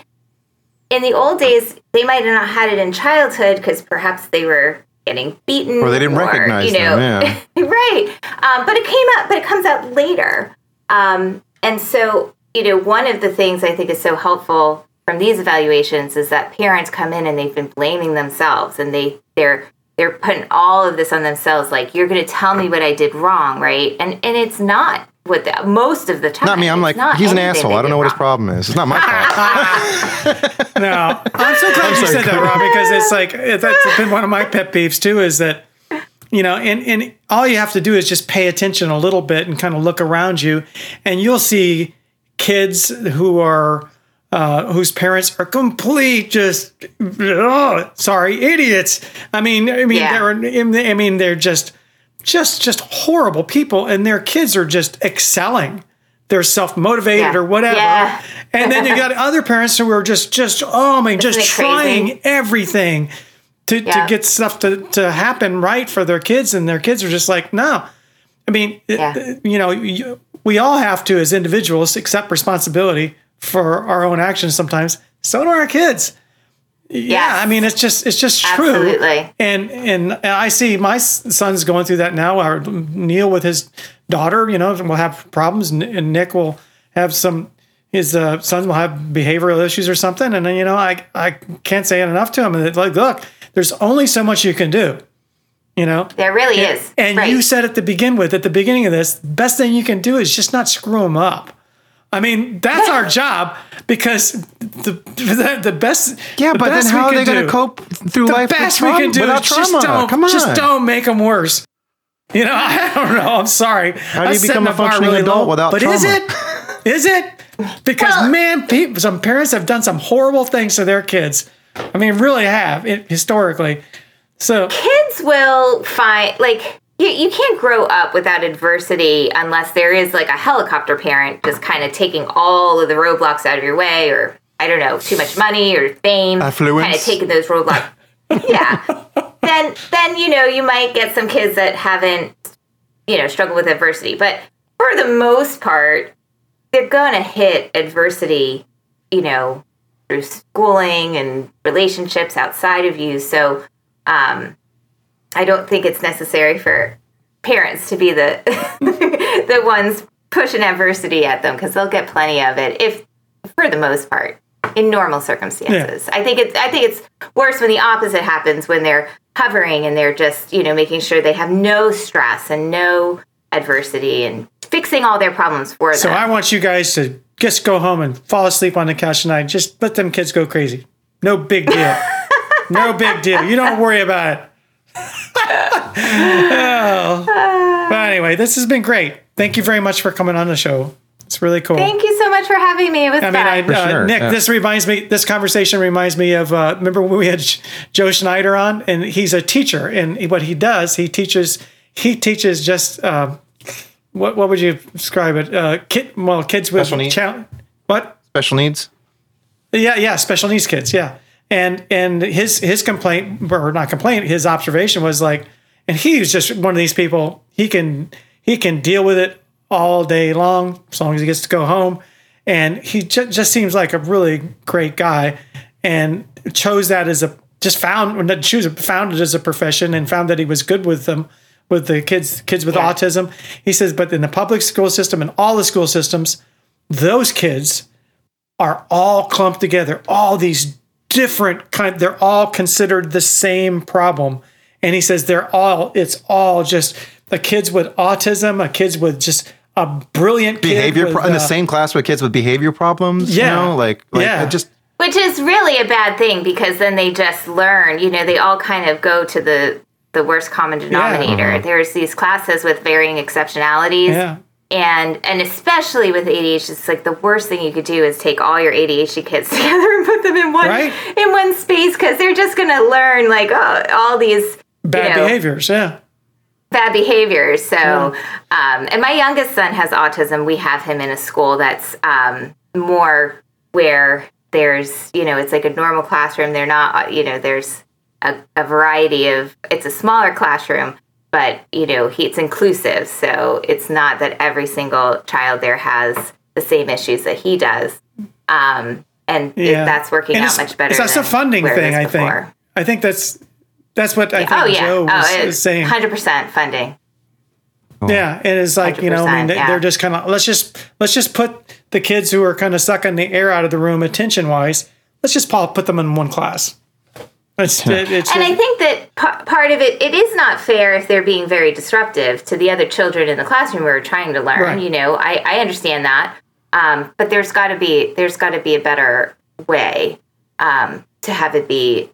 in the old days they might have not had it in childhood because perhaps they were getting beaten Or they didn't recognize you know, them, yeah. (laughs) right. Um, but it came out, but it comes out later. Um, and so, you know, one of the things I think is so helpful from these evaluations is that parents come in and they've been blaming themselves and they they're they're putting all of this on themselves like you're going to tell me what I did wrong, right? And and it's not what the, most of the time. Not me. I'm like, he's an asshole. I don't know what his problem is. It's not my fault. (laughs) No, (laughs) I'm so glad you sorry, said that, Rob, because it's like that's been one of my pet peeves too. Is that you know, and and all you have to do is just pay attention a little bit and kind of look around you, and you'll see kids who are uh, whose parents are complete just oh, sorry idiots. I mean, I mean, Yeah. they're I mean, they're just just just horrible people, and their kids are just excelling. they're self motivated Yeah. or whatever. Yeah. And then you got (laughs) other parents who are just just oh my, just it crazy? trying everything to, Yeah. to get stuff to, to happen right for their kids, and their kids are just like, no. I mean, it- you know, you, we all have to, as individuals, accept responsibility for our own actions sometimes. So do our kids. Yeah, Yes. I mean, it's just it's just true. Absolutely. And and I see my son's going through that now. Our Neil with his daughter, you know, will have problems, and and Nick will have some. His uh, son will have behavioral issues or something, and then, you know, I I can't say it enough to him. And like, look, there's only so much you can do. You know, There really is. and right. you said at the begin with, at the beginning of this, best thing you can do is just not screw them up. I mean, that's our job because the the, the best. Yeah, the but then how are they going to cope through The life with best we trauma, can do without is just trauma? don't, Come on. just don't make them worse. You know, (laughs) I don't know. I'm sorry. How do you become a functioning adult without But is it? Is it? Because Well- man, people, some parents have done some horrible things to their kids. I mean, really have it, historically. So kids will find like you, you can't grow up without adversity unless there is like a helicopter parent just kind of taking all of the roadblocks out of your way or i don't know too much money or fame Affluence. kind of taking those roadblocks. (laughs) Yeah. Then then you know you might get some kids that haven't you know struggled with adversity. But for the most part they're gonna hit adversity you know through schooling and relationships outside of you. So um, I don't think it's necessary for parents to be the (laughs) the ones pushing adversity at them because they'll get plenty of it if for the most part in normal circumstances. I think it's I think it's worse when the opposite happens when they're hovering and they're just, you know, making sure they have no stress and no adversity and fixing all their problems for So them. So I want you guys to just go home and fall asleep on the couch tonight. Just let them kids go crazy. No big deal. (laughs) no big deal. You don't worry about it. Oh. (laughs) But anyway, this has been great. Thank you very much for coming on the show. It's really cool. Thank you so much for having me. It was I mean, fun. I, uh, sure, Nick, yeah. this reminds me. This conversation reminds me of. Uh, remember when we had J- Joe Schneider on, and he's a teacher, and what he does, he teaches. He teaches just um, what what would you describe it? Uh, kid, well, kids with Special needs? chal- What? Special needs? Yeah, yeah, special needs kids. Yeah, and and his his complaint or not complaint, his observation was like, and he was just one of these people. He can he can deal with it all day long as long as he gets to go home, and he ju- just seems like a really great guy, and chose that as a just found not choose found it as a profession and found that he was good with them with the kids kids with Yeah. autism. He says, but in the public school system and all the school systems, those kids are all clumped together. All these different kind, they're all considered the same problem. And he says they're all, it's all just the kids with autism, a kids with just a brilliant kid Behavior with, pro- in the uh, same class with kids with behavior problems? Yeah. You know, like, like Yeah. Just, Which is really a bad thing because then they just learn, you know, they all kind of go to the the worst common denominator. There's these classes with varying exceptionalities. Yeah. And and especially with ADHD, it's like the worst thing you could do is take all your ADHD kids (laughs) together and put them in one Right. in one space because they're just gonna learn like oh, all these Bad you know, behaviors. Yeah. bad behaviors. So, um, and my youngest son has autism. We have him in a school that's um, more where there's, you know, it's like a normal classroom. They're not, you know, there's a, a variety of, it's a smaller classroom, but, you know, he, it's inclusive. So it's not that every single child there has the same issues that he does. Um, and it- that's working And out much better. It's that's a funding thing, I think. I think that's, that's what I think Oh yeah, Joe was, oh, was saying. hundred percent funding. Yeah, and it's like you know, I mean, they, yeah. they're just kind of let's just let's just put the kids who are kind of sucking the air out of the room, attention wise. Let's just put them in one class. It's, it, it's And I think that p- part of it, it is not fair if they're being very disruptive to the other children in the classroom who are trying to learn. Right. You know, I, I understand that, um, but there's got to be there's got to be a better way um, to have it be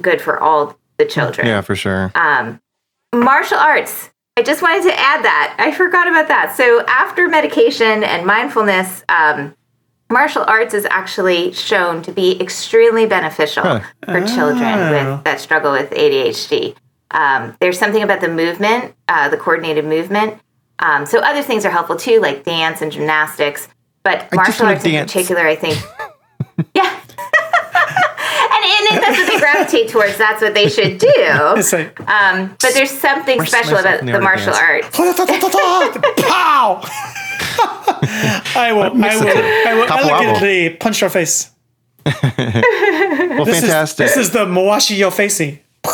good for all the children. yeah, for sure. Um, martial arts. I just wanted to add that. I forgot about that. So after medication and mindfulness, um, martial arts is actually shown to be extremely beneficial Really? for children Oh. with that struggle with ADHD. Um, there's something about the movement, uh, the coordinated movement, Um, so other things are helpful too, like dance and gymnastics. But just martial wanna arts in particular, I think, (laughs) yeah. (laughs) and, and if that's what they gravitate towards, that's what they should do. (laughs) Like, Um, but there's something special about the, the art martial dance. arts. pow! I will, I will, I will Couple elegantly punch your face. (laughs) Well, This is, fantastic. this is the Mawashi Yo Facey. (laughs)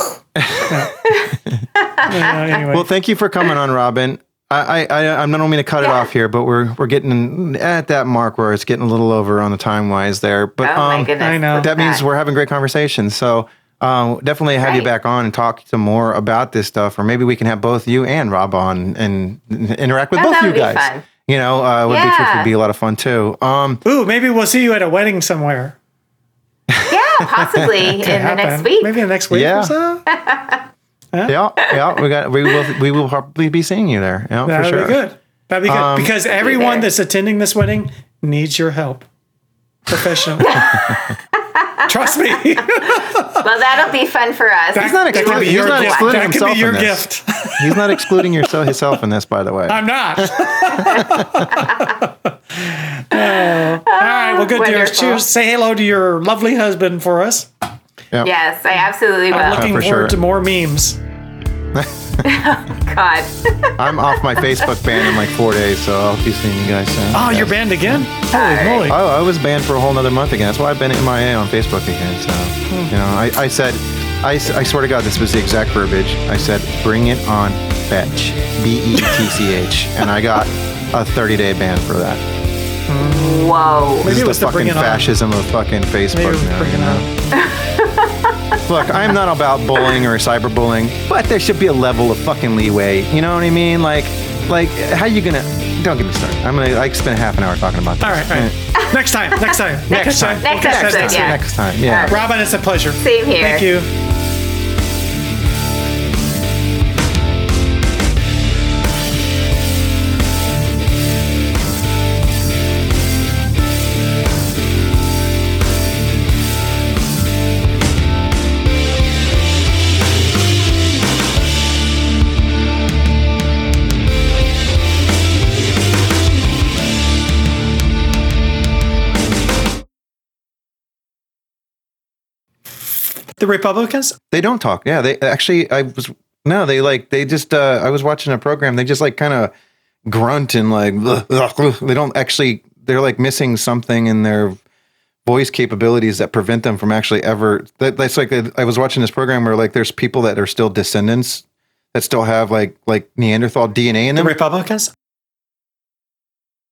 anyway. well, thank you for coming on, Robin. I, I, I, I'm not only going to cut it off here, but we're we're getting at that mark where it's getting a little over on the time wise there. But Oh my um, goodness. I know. that means we're having great conversations. So um, definitely have you back on and talk some more about this stuff, or maybe we can have both you and Rob on and interact with Oh, both that you would be guys. Fun. You know, uh, would be Yeah. would be a lot of fun too. Um, Ooh, maybe we'll see you at a wedding somewhere. Yeah, possibly (laughs) in the next week. Maybe in the next week Yeah. or so. (laughs) yeah, yeah, we got we will we will probably be seeing you there. Yeah, for That'd sure. be good. That'd be good. Um, because everyone there. that's attending this wedding needs your help professionally. (laughs) Trust me. Well, that'll be fun for us. That, not that could excluding- be he's your not gift. excluding That could himself be your in this. gift. He's not excluding yourself himself in this, by the way. I'm not. Oh. (laughs) All right. Well, good, dears. Wonderful. Cheers. Say hello to your lovely husband for us. Yes, I absolutely will. I'm looking for forward sure. to more memes. (laughs) God. (laughs) I'm off my Facebook ban in like four days, so I'll be seeing you guys soon. Oh, you're banned again? Holy moly. Oh, I was banned for a whole nother month again. That's why I've been MIA on Facebook again. So, you know, I, I said, I, s- I swear to God, this was the exact verbiage. I said, bring it on, fetch. B E T C H. And I got a 30 day ban for that. Whoa. Maybe This it is was the to bring fucking it on. fascism of fucking Maybe Facebook it was now. bring you it know? (laughs) on. Look, I'm not about bullying or cyberbullying, but there should be a level of fucking leeway. You know what I mean? Like, like, how you gonna? Don't get me started. I'm gonna like spend half an hour talking about this. All right. All right. (laughs) next time. Next time. Next time. Next We'll catch episode, that yeah. Next time, yeah. Robin, it's a pleasure. Same here. Thank you. The Republicans? They don't talk. Yeah, they actually. I was no. They like they just. uh I was watching a program. They just like kind of grunt and like. They don't actually. They're like missing something in their voice capabilities that prevent them from actually ever. That, that's like I was watching this program where like there's people that are still descendants that still have like like Neanderthal DNA in them. The. Republicans?